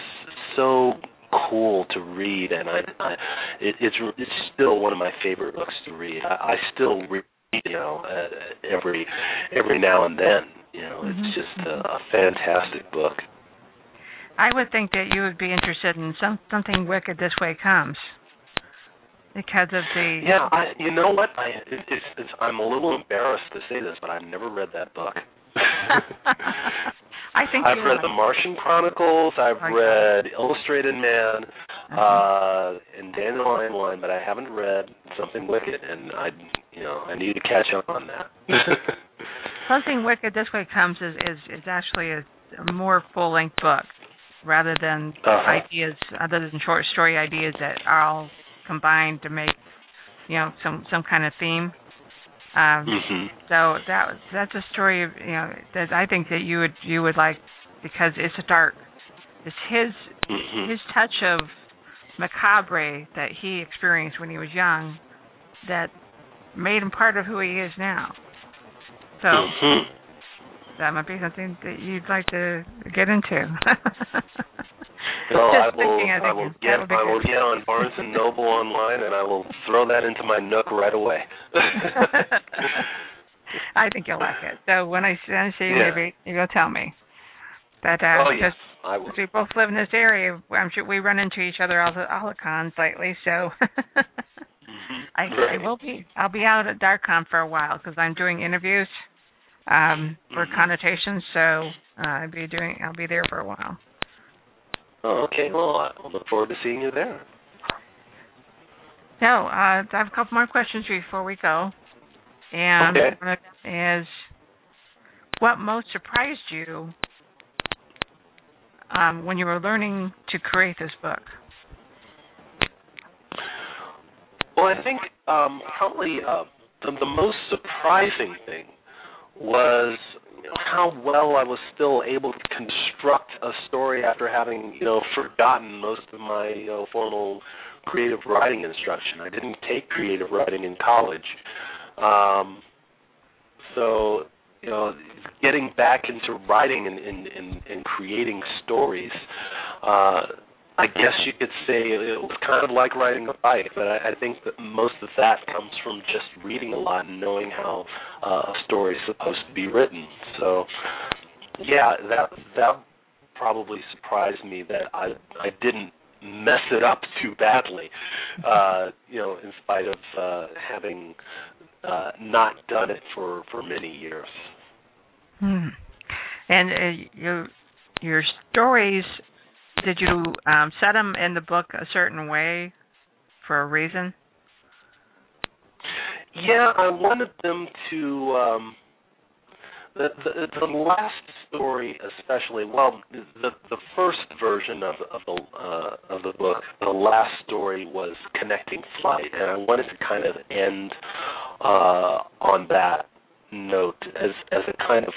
so cool to read, and I, I it, it's it's still one of my favorite books to read. I, I still read, you know, uh, every every now and then. You know, Mhm. it's just a, a fantastic book. I would think that you would be interested in some something wicked this way comes. Because of the Yeah, I, you know what? I it, it's, it's I'm a little embarrassed to say this, but I've never read that book. I think I've read the Martian Chronicles. I've read Illustrated Man, Uh-huh. uh, and Dandelion Wine, but I haven't read Something Wicked, and I, you know, I need to catch up on that. Something Wicked This Way Comes is is, is actually a, a more full length book rather than Uh-huh. ideas other than short story ideas that are all combined to make you know some some kind of theme. Um hmm so that that's a story of you know that I think that you would you would like because it's a dark it's his hmm his touch of macabre that he experienced when he was young that made him part of who he is now. So hmm that might be something that you'd like to get into. Well, I will. I will get. I will get on Barnes and Noble online, and I will throw that into my nook right away. I think you'll like it. So when I send to you, Yeah. maybe you'll tell me. But uh, oh yes, because I we both live in this area, I'm sure we run into each other all the all the cons lately. So. I, Right. I will be. I'll be out at DarkCon for a while because I'm doing interviews um, for Mhm. ConNotations. So uh, I'll be doing. I'll be there for a while. Oh, okay. Well, I look forward to seeing you there. So uh, I have a couple more questions before we go. And Okay. one of them is, what most surprised you um, when you were learning to create this book? Well, I think um, probably uh, the, the most surprising thing was how well I was still able to construct a story after having you know forgotten most of my you know formal creative writing instruction. I didn't take creative writing in college, um, so you know getting back into writing and, and, and, and creating stories. Uh, I guess you could say it was kind of like riding a bike, but I, I think that most of that comes from just reading a lot and knowing how uh, a story is supposed to be written. So, yeah, that that probably surprised me that I I didn't mess it up too badly. Uh, you know, in spite of uh, having uh, not done it for for many years. Hmm. And uh, your your stories, did you um, set them in the book a certain way for a reason? Yeah, I wanted them to. Um, the, the the last story, especially, well, the the first version of of the uh, of the book, the last story was connecting flight, and I wanted to kind of end uh, on that note as as a kind of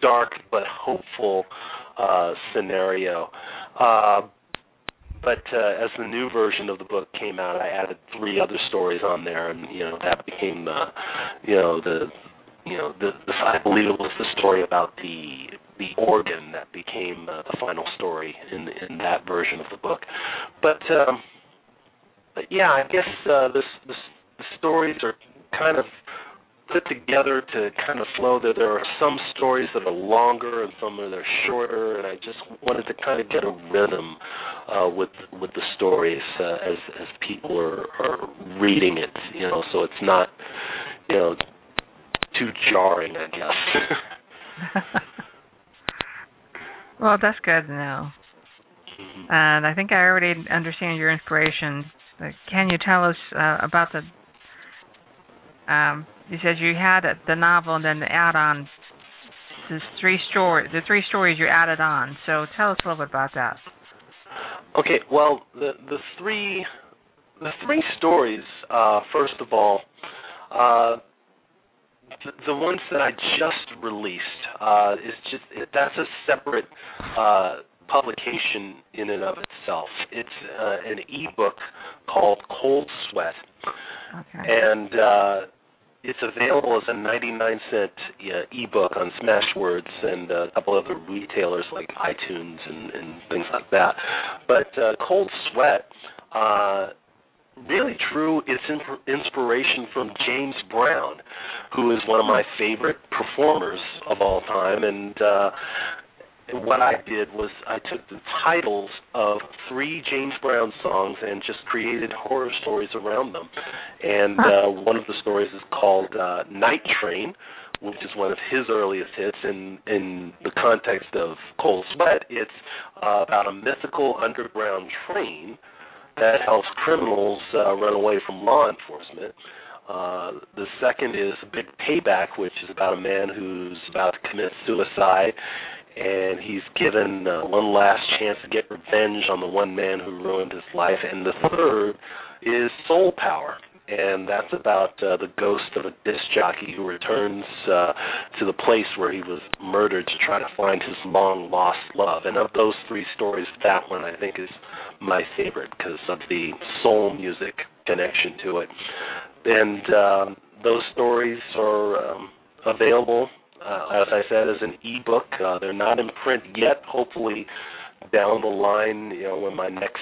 dark but hopeful uh, scenario. Uh, but uh, as the new version of the book came out, I added three other stories on there, and you know that became the, you know the, you know the, the I believe it was the story about the the organ that became uh, the final story in in that version of the book. But um, but yeah, I guess uh, this, this the stories are kind of put together to kind of flow that there are some stories that are longer and some that are shorter and I just wanted to kind of get a rhythm uh with with the stories uh, as as people are are reading it you know so it's not you know too jarring I guess well that's good to know mm-hmm. and I think I already understand your inspiration can you tell us uh, about the um, you said you had the novel and then the add-on. The three story, the three stories you added on. So tell us a little bit about that. Okay, well, the the three the three stories. Uh, first of all, uh, the, the ones that I just released uh, is just that's a separate uh, publication in and of itself. It's uh, an ebook called Cold Sweat, okay. and uh, it's available as a 99 cent uh, ebook on Smashwords and uh, a couple other retailers like iTunes and, and things like that. But uh, Cold Sweat, uh, really true, it's in- inspiration from James Brown, who is one of my favorite performers of all time, and uh, what I did was I took the titles of three James Brown songs and just created horror stories around them. And uh, one of the stories is called uh, Night Train, which is one of his earliest hits. In in the context of Cold Sweat, it's uh, about a mythical underground train that helps criminals uh, run away from law enforcement. Uh, the second is Big Payback, which is about a man who's about to commit suicide and he's given uh, one last chance to get revenge on the one man who ruined his life. And the third is Soul Power, and that's about uh, the ghost of a disc jockey who returns uh, to the place where he was murdered to try to find his long lost love. And of those three stories, that one I think is my favorite because of the soul music connection to it. And um, those stories are um, available uh, as I said, as an ebook. Uh, they're not in print yet. Hopefully, down the line, you know, when my next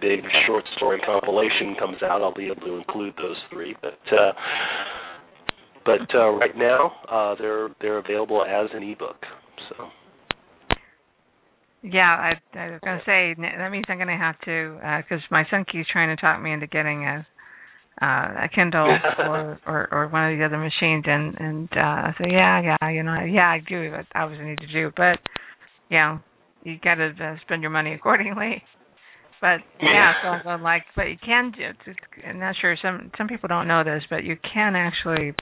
big short story compilation comes out, I'll be able to include those three. But uh, but uh, right now, uh, they're they're available as an ebook. So. Yeah, I, I was gonna say that means I'm gonna have to because uh, my son keeps trying to talk me into getting a uh, a Kindle or, or or one of the other machines, and and uh, I said, yeah, yeah, you know, yeah, I do what I obviously need to do, but you know, you got to uh, spend your money accordingly. But yeah, so I'm like, but you can. do. It's, I'm not sure. Some some people don't know this, but you can actually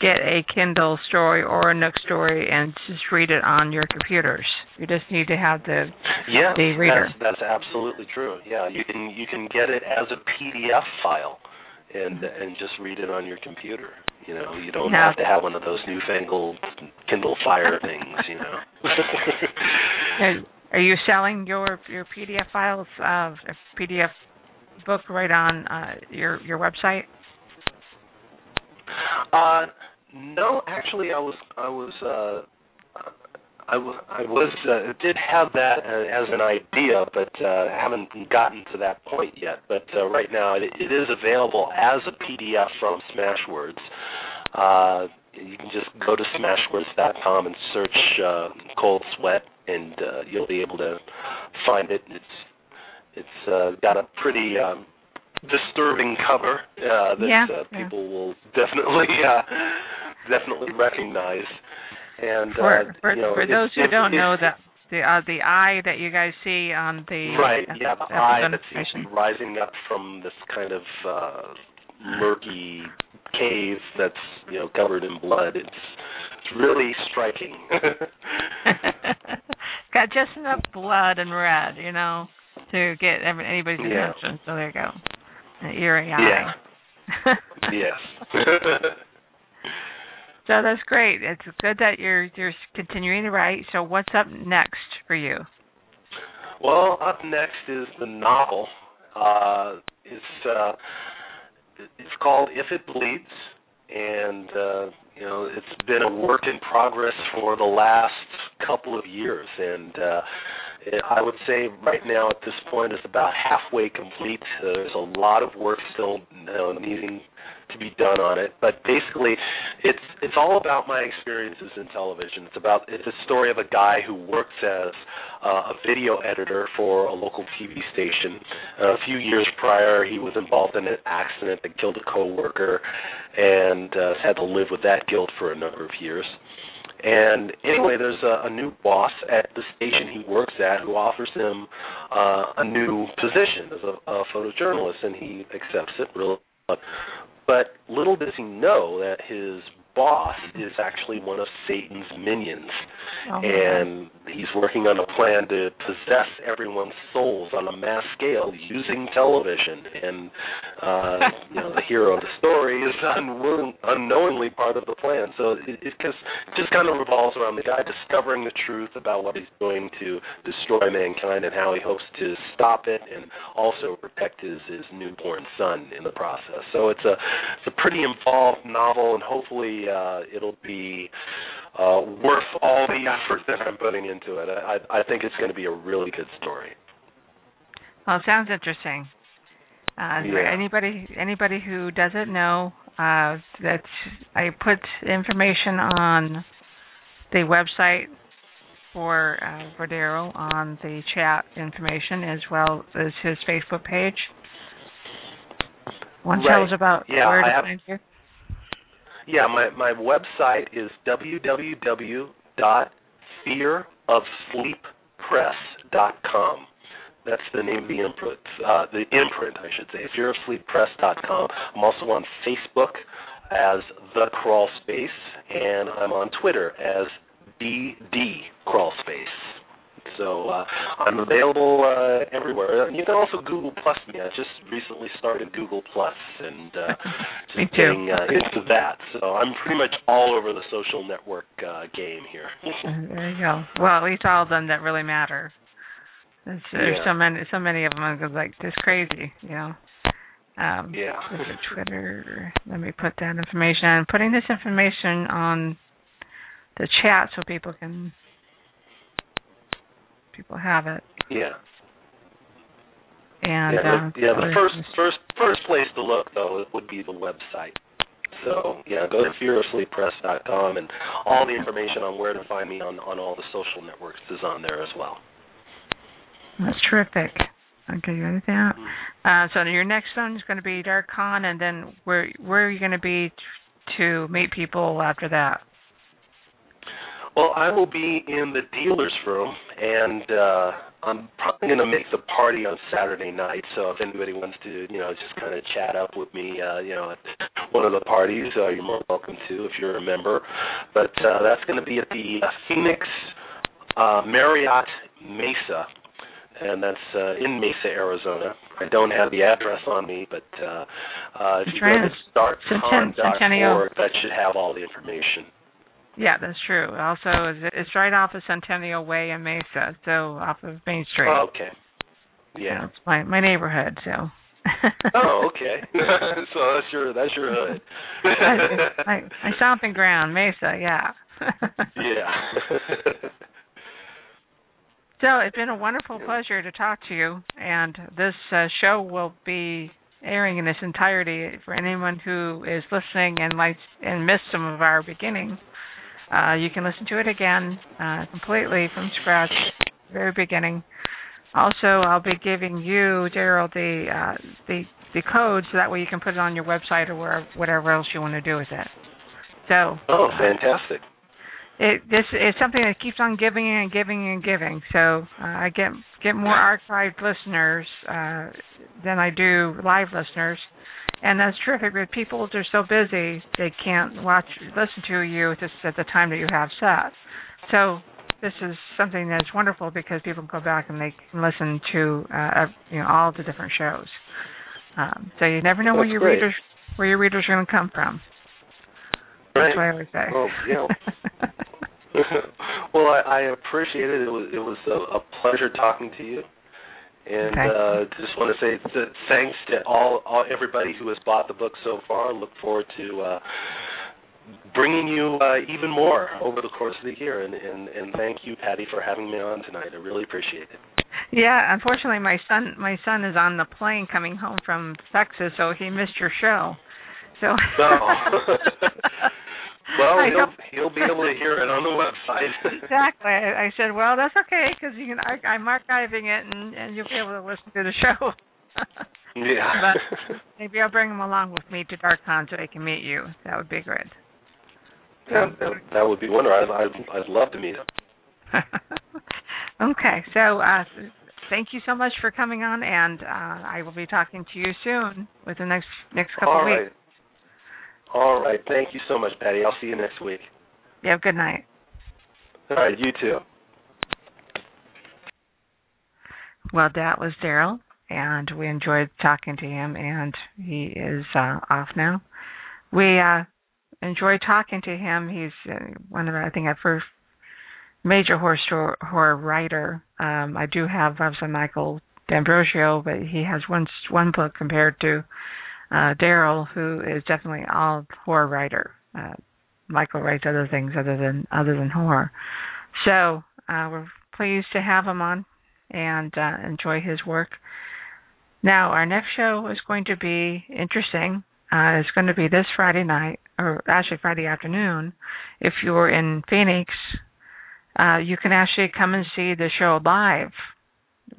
get a Kindle story or a Nook story and just read it on your computers. You just need to have the yeah, the reader. That's, that's absolutely true. Yeah, you can you can get it as a PDF file and and just read it on your computer. You know, you don't yeah. have to have one of those newfangled Kindle Fire things. You know. are, are you selling your your PDF files, uh, PDF book, right on uh, your your website? Uh, no, actually, I was I was uh, I, w- I was uh, did have that uh, as an idea, but uh, haven't gotten to that point yet. But uh, right now, it, it is available as a PDF from Smashwords. Uh, you can just go to smashwords.com and search uh, "Cold Sweat," and uh, you'll be able to find it. It's it's uh, got a pretty um, disturbing cover uh, that yeah, uh, yeah. people will definitely uh, definitely recognize. And for uh, for, you know, for those who don't know that the uh, the eye that you guys see on the right, yeah, the eye that seems to be rising up from this kind of uh, murky cave that's you know covered in blood. It's it's really striking. Got just enough blood and red, you know, to get every, anybody's Yeah. attention. So there you go, an eerie eye. Yeah. yes. So that's great. It's good that you're you're continuing to write. So what's up next for you? Well, up next is the novel. Uh, it's uh, it's called If It Bleeds, and uh, you know it's been a work in progress for the last couple of years, and uh, I would say right now at this point it's about halfway complete. There's a lot of work still you know, needing to be done on it, but basically, it's it's all about my experiences in television. It's about it's a story of a guy who works as uh, a video editor for a local TV station. Uh, a few years prior, he was involved in an accident that killed a coworker, and uh, had to live with that guilt for a number of years. And anyway, there's a, a new boss at the station he works at who offers him uh, a new position as a, a photojournalist, and he accepts it. Really, but little does he know that his boss is actually one of Satan's minions. Oh, and he's working on a plan to possess everyone's souls on a mass scale using television. And uh, you know, the hero of the story is unwilling, unknowingly part of the plan. So it, it just, just kind of revolves around the guy discovering the truth about what he's doing to destroy mankind and how he hopes to stop it, and also protect his his newborn son in the process. So it's a it's a pretty involved novel, and hopefully uh, it'll be uh, worth all the effort that I'm putting into it. I, I think it's going to be a really good story. Well, it sounds interesting. Uh, Yeah. anybody anybody who doesn't know uh, that I put information on the website for uh, for Darryl on the chat information as well as his Facebook page. One Right. us about Yeah, where to find you? Yeah, my my website is www.fearofsleeppress.com. That's the name of the imprint. Uh, the imprint, I should say, fearofsleeppress.com. I'm also on Facebook as the Crawl Space, and I'm on Twitter as BD Crawl Space. So uh, I'm available uh, everywhere. You can also Google Plus me. I just recently started Google Plus, and uh, just Me too. getting uh, into that. So I'm pretty much all over the social network uh, game here. Uh, There you go. Well, at least all of them that really matter. There's, there's Yeah. so many, so many of them. I was like, just crazy, you know. Um, yeah. Twitter? Let me put that information. I'm putting this information on the chat so people can people have it. Yeah. And yeah, uh, the, yeah. The first first first place to look though would be the website. So yeah, go to fearofsleeppress.com and all the information on where to find me on on all the social networks is on there as well. That's terrific. Okay, you got that. Uh, so your next one is going to be Dark Con, and then where where are you going to be t- to meet people after that? Well, I will be in the dealer's room, and uh, I'm probably going to make the party on Saturday night. So if anybody wants to, you know, just kind of chat up with me, uh, you know, at one of the parties, uh, you're more welcome to if you're a member. But uh, that's going to be at the uh, Phoenix uh, Marriott Mesa, and that's uh, in Mesa, Arizona. I don't have the address on me, but uh, uh, if you go to darkcon.org, that should have all the information. Yeah, that's true. Also, it's right off of Centennial Way in Mesa, so off of Main Street. Oh, okay. Yeah. It's my my neighborhood, so. Oh, okay. so that's your that's your hood. I, I, my stomping ground, Mesa. Yeah. yeah. So it's been a wonderful pleasure to talk to you, and this uh, show will be airing in its entirety for anyone who is listening and likes and missed some of our beginning. Uh, you can listen to it again uh, completely from scratch, very beginning. Also, I'll be giving you, Darryl, the uh, the the code so that way you can put it on your website or where, whatever else you want to do with it. So oh, fantastic. it this is something that keeps on giving and giving and giving. So uh, I get get more archived listeners uh, than I do live listeners, and that's terrific. But people are so busy they can't watch listen to you just at the time that you have set. So this is something that's wonderful because people can go back and they can listen to uh, you know all the different shows. Um, so you never know where your great. readers where your readers are going to come from. That's what I would say. Yeah. well, I, I appreciate it. It was it was a, a pleasure talking to you, and Okay. uh, just want to say th- thanks to all, all everybody who has bought the book so far. Look forward to uh, bringing you uh, even more over the course of the year. And, and and thank you, Patty, for having me on tonight. I really appreciate it. Yeah, unfortunately, my son my son is on the plane coming home from Texas, so he missed your show. So. well, he'll he'll be able to hear it on the website. exactly. I, I said, well, that's okay because you can. I, I'm archiving it, and and you'll be able to listen to the show. yeah. Maybe I'll bring him along with me to DarkCon so he can meet you. That would be great. Yeah, that, that would be wonderful. I'd, I'd, I'd love to meet him. okay, so uh, thank you so much for coming on, and uh, I will be talking to you soon with the next next couple All of right. weeks. All right. Thank you so much, Patty. I'll see you next week. You have a good night. All right. You too. Well, that was Darryl, and we enjoyed talking to him, and he is uh, off now. We uh, enjoyed talking to him. He's uh, one of, the, I think, our first major horror story, horror writer. Um, I do have obviously Michael D'Ambrosio, but he has one one book compared to uh, Darryl, who is definitely all horror writer. Uh, Michael writes other things other than other than horror. So uh, we're pleased to have him on and uh, enjoy his work. Now, our next show is going to be interesting. Uh, it's going to be this Friday night, or actually Friday afternoon. If you're in Phoenix, uh, you can actually come and see the show live.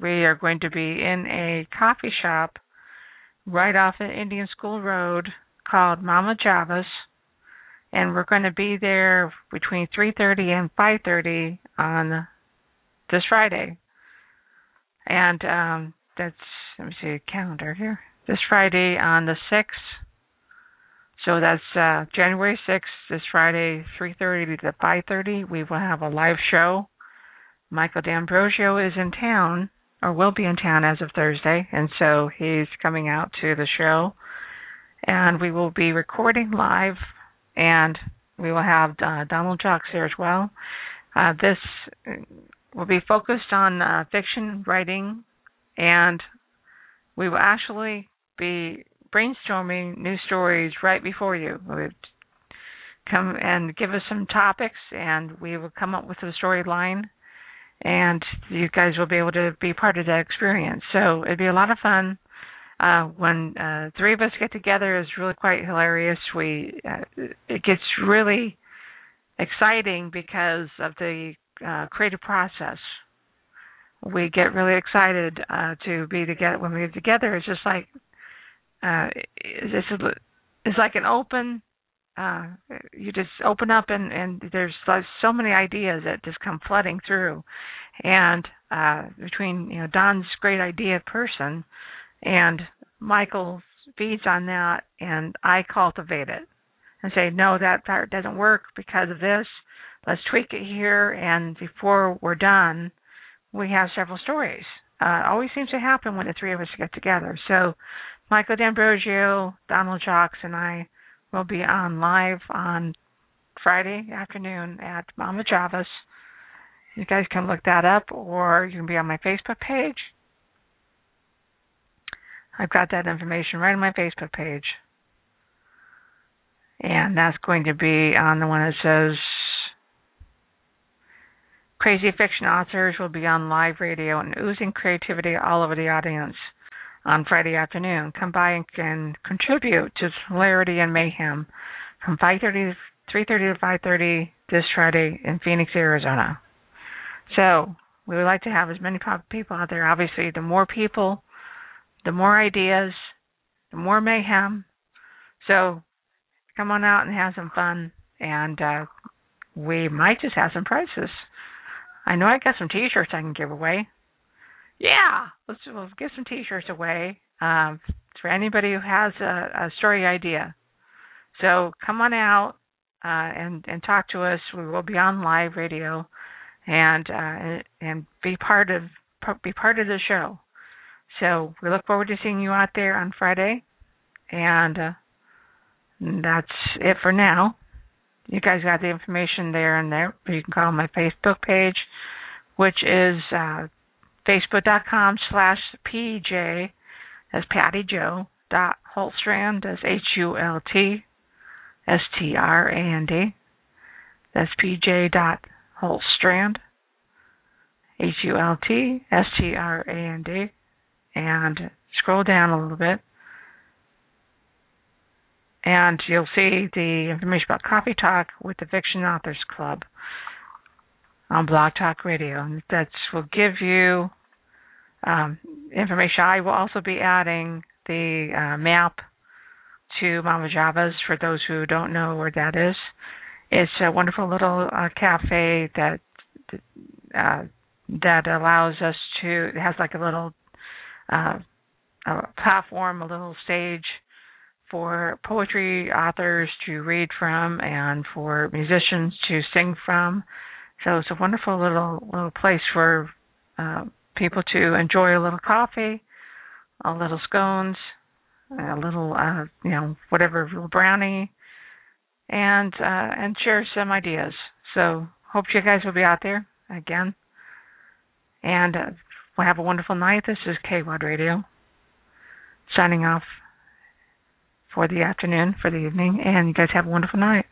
We are going to be in a coffee shop right off of Indian School Road called Mama Java's, and we're going to be there between 3:30 and 5:30 on this Friday and um that's let me see calendar here. This Friday on the sixth. So that's uh January sixth, this Friday, three thirty to five thirty, we will have a live show. Michael D'Ambrosio is in town or will be in town as of Thursday, and so he's coming out to the show. And we will be recording live and we will have uh, Donald Jocks there as well. Uh, this will be focused on uh, fiction writing, and we will actually be brainstorming new stories right before you. We'll come and give us some topics, and we will come up with a storyline, and you guys will be able to be part of that experience. So it'd be a lot of fun. Uh, when uh, three of us get together, is really quite hilarious. We uh, it gets really exciting because of the uh, creative process. We get really excited uh, to be together. When we get together, it's just like uh, it's it's like an open. Uh, you just open up and and there's so many ideas that just come flooding through, and uh, between you know Don's great idea person, and Michael feeds on that, and I cultivate it and say no that part doesn't work because of this. Let's tweak it here. And before we're done we have several stories. Uh always seems to happen when the three of us get together. So michael d'ambrosio donald jocks and i will be on live on friday afternoon at mama java's. You guys can look that up or you can be on my facebook page. I've got that information right on my facebook page. And that's going to be on the one that says Crazy Fiction Authors will be on live radio and oozing creativity all over the audience on Friday afternoon. Come by and can contribute to hilarity and mayhem from 5:30 to 3:30 to 5:30 this Friday in Phoenix, Arizona. So we would like to have as many people out there. Obviously, the more people, the more ideas, the more mayhem. So come on out and have some fun, and uh, we might just have some prizes. I know I got some T-shirts I can give away. Yeah, let's we'll give some T-shirts away um, for anybody who has a, a story idea. So come on out uh, and and talk to us. We will be on live radio, and uh, and be part of be part of the show. So we look forward to seeing you out there on Friday, and uh, that's it for now. you guys got the information there and there. You can call my Facebook page, which is uh, facebook.com slash pj as Patty Joe dot Hultstrand as H U L T S T R A N D. That's pj dot Hultstrand H U L T S T R A N D. And scroll down a little bit. And you'll see the information about Coffee Talk with the Fiction Authors Club on Blog Talk Radio. That will give you um, information. I will also be adding the uh, map to Mama Java's for those who don't know where that is. It's a wonderful little uh, cafe that uh, that allows us to. It has like a little uh, a platform, a little stage for poetry authors to read from and for musicians to sing from. So it's a wonderful little little place for uh, people to enjoy a little coffee, a little scones, a little uh, you know whatever little brownie, and uh, and share some ideas. So hope you guys will be out there again, and uh, we'll have a wonderful night. This is KWAD Radio signing off for the afternoon, for the evening, and you guys have a wonderful night.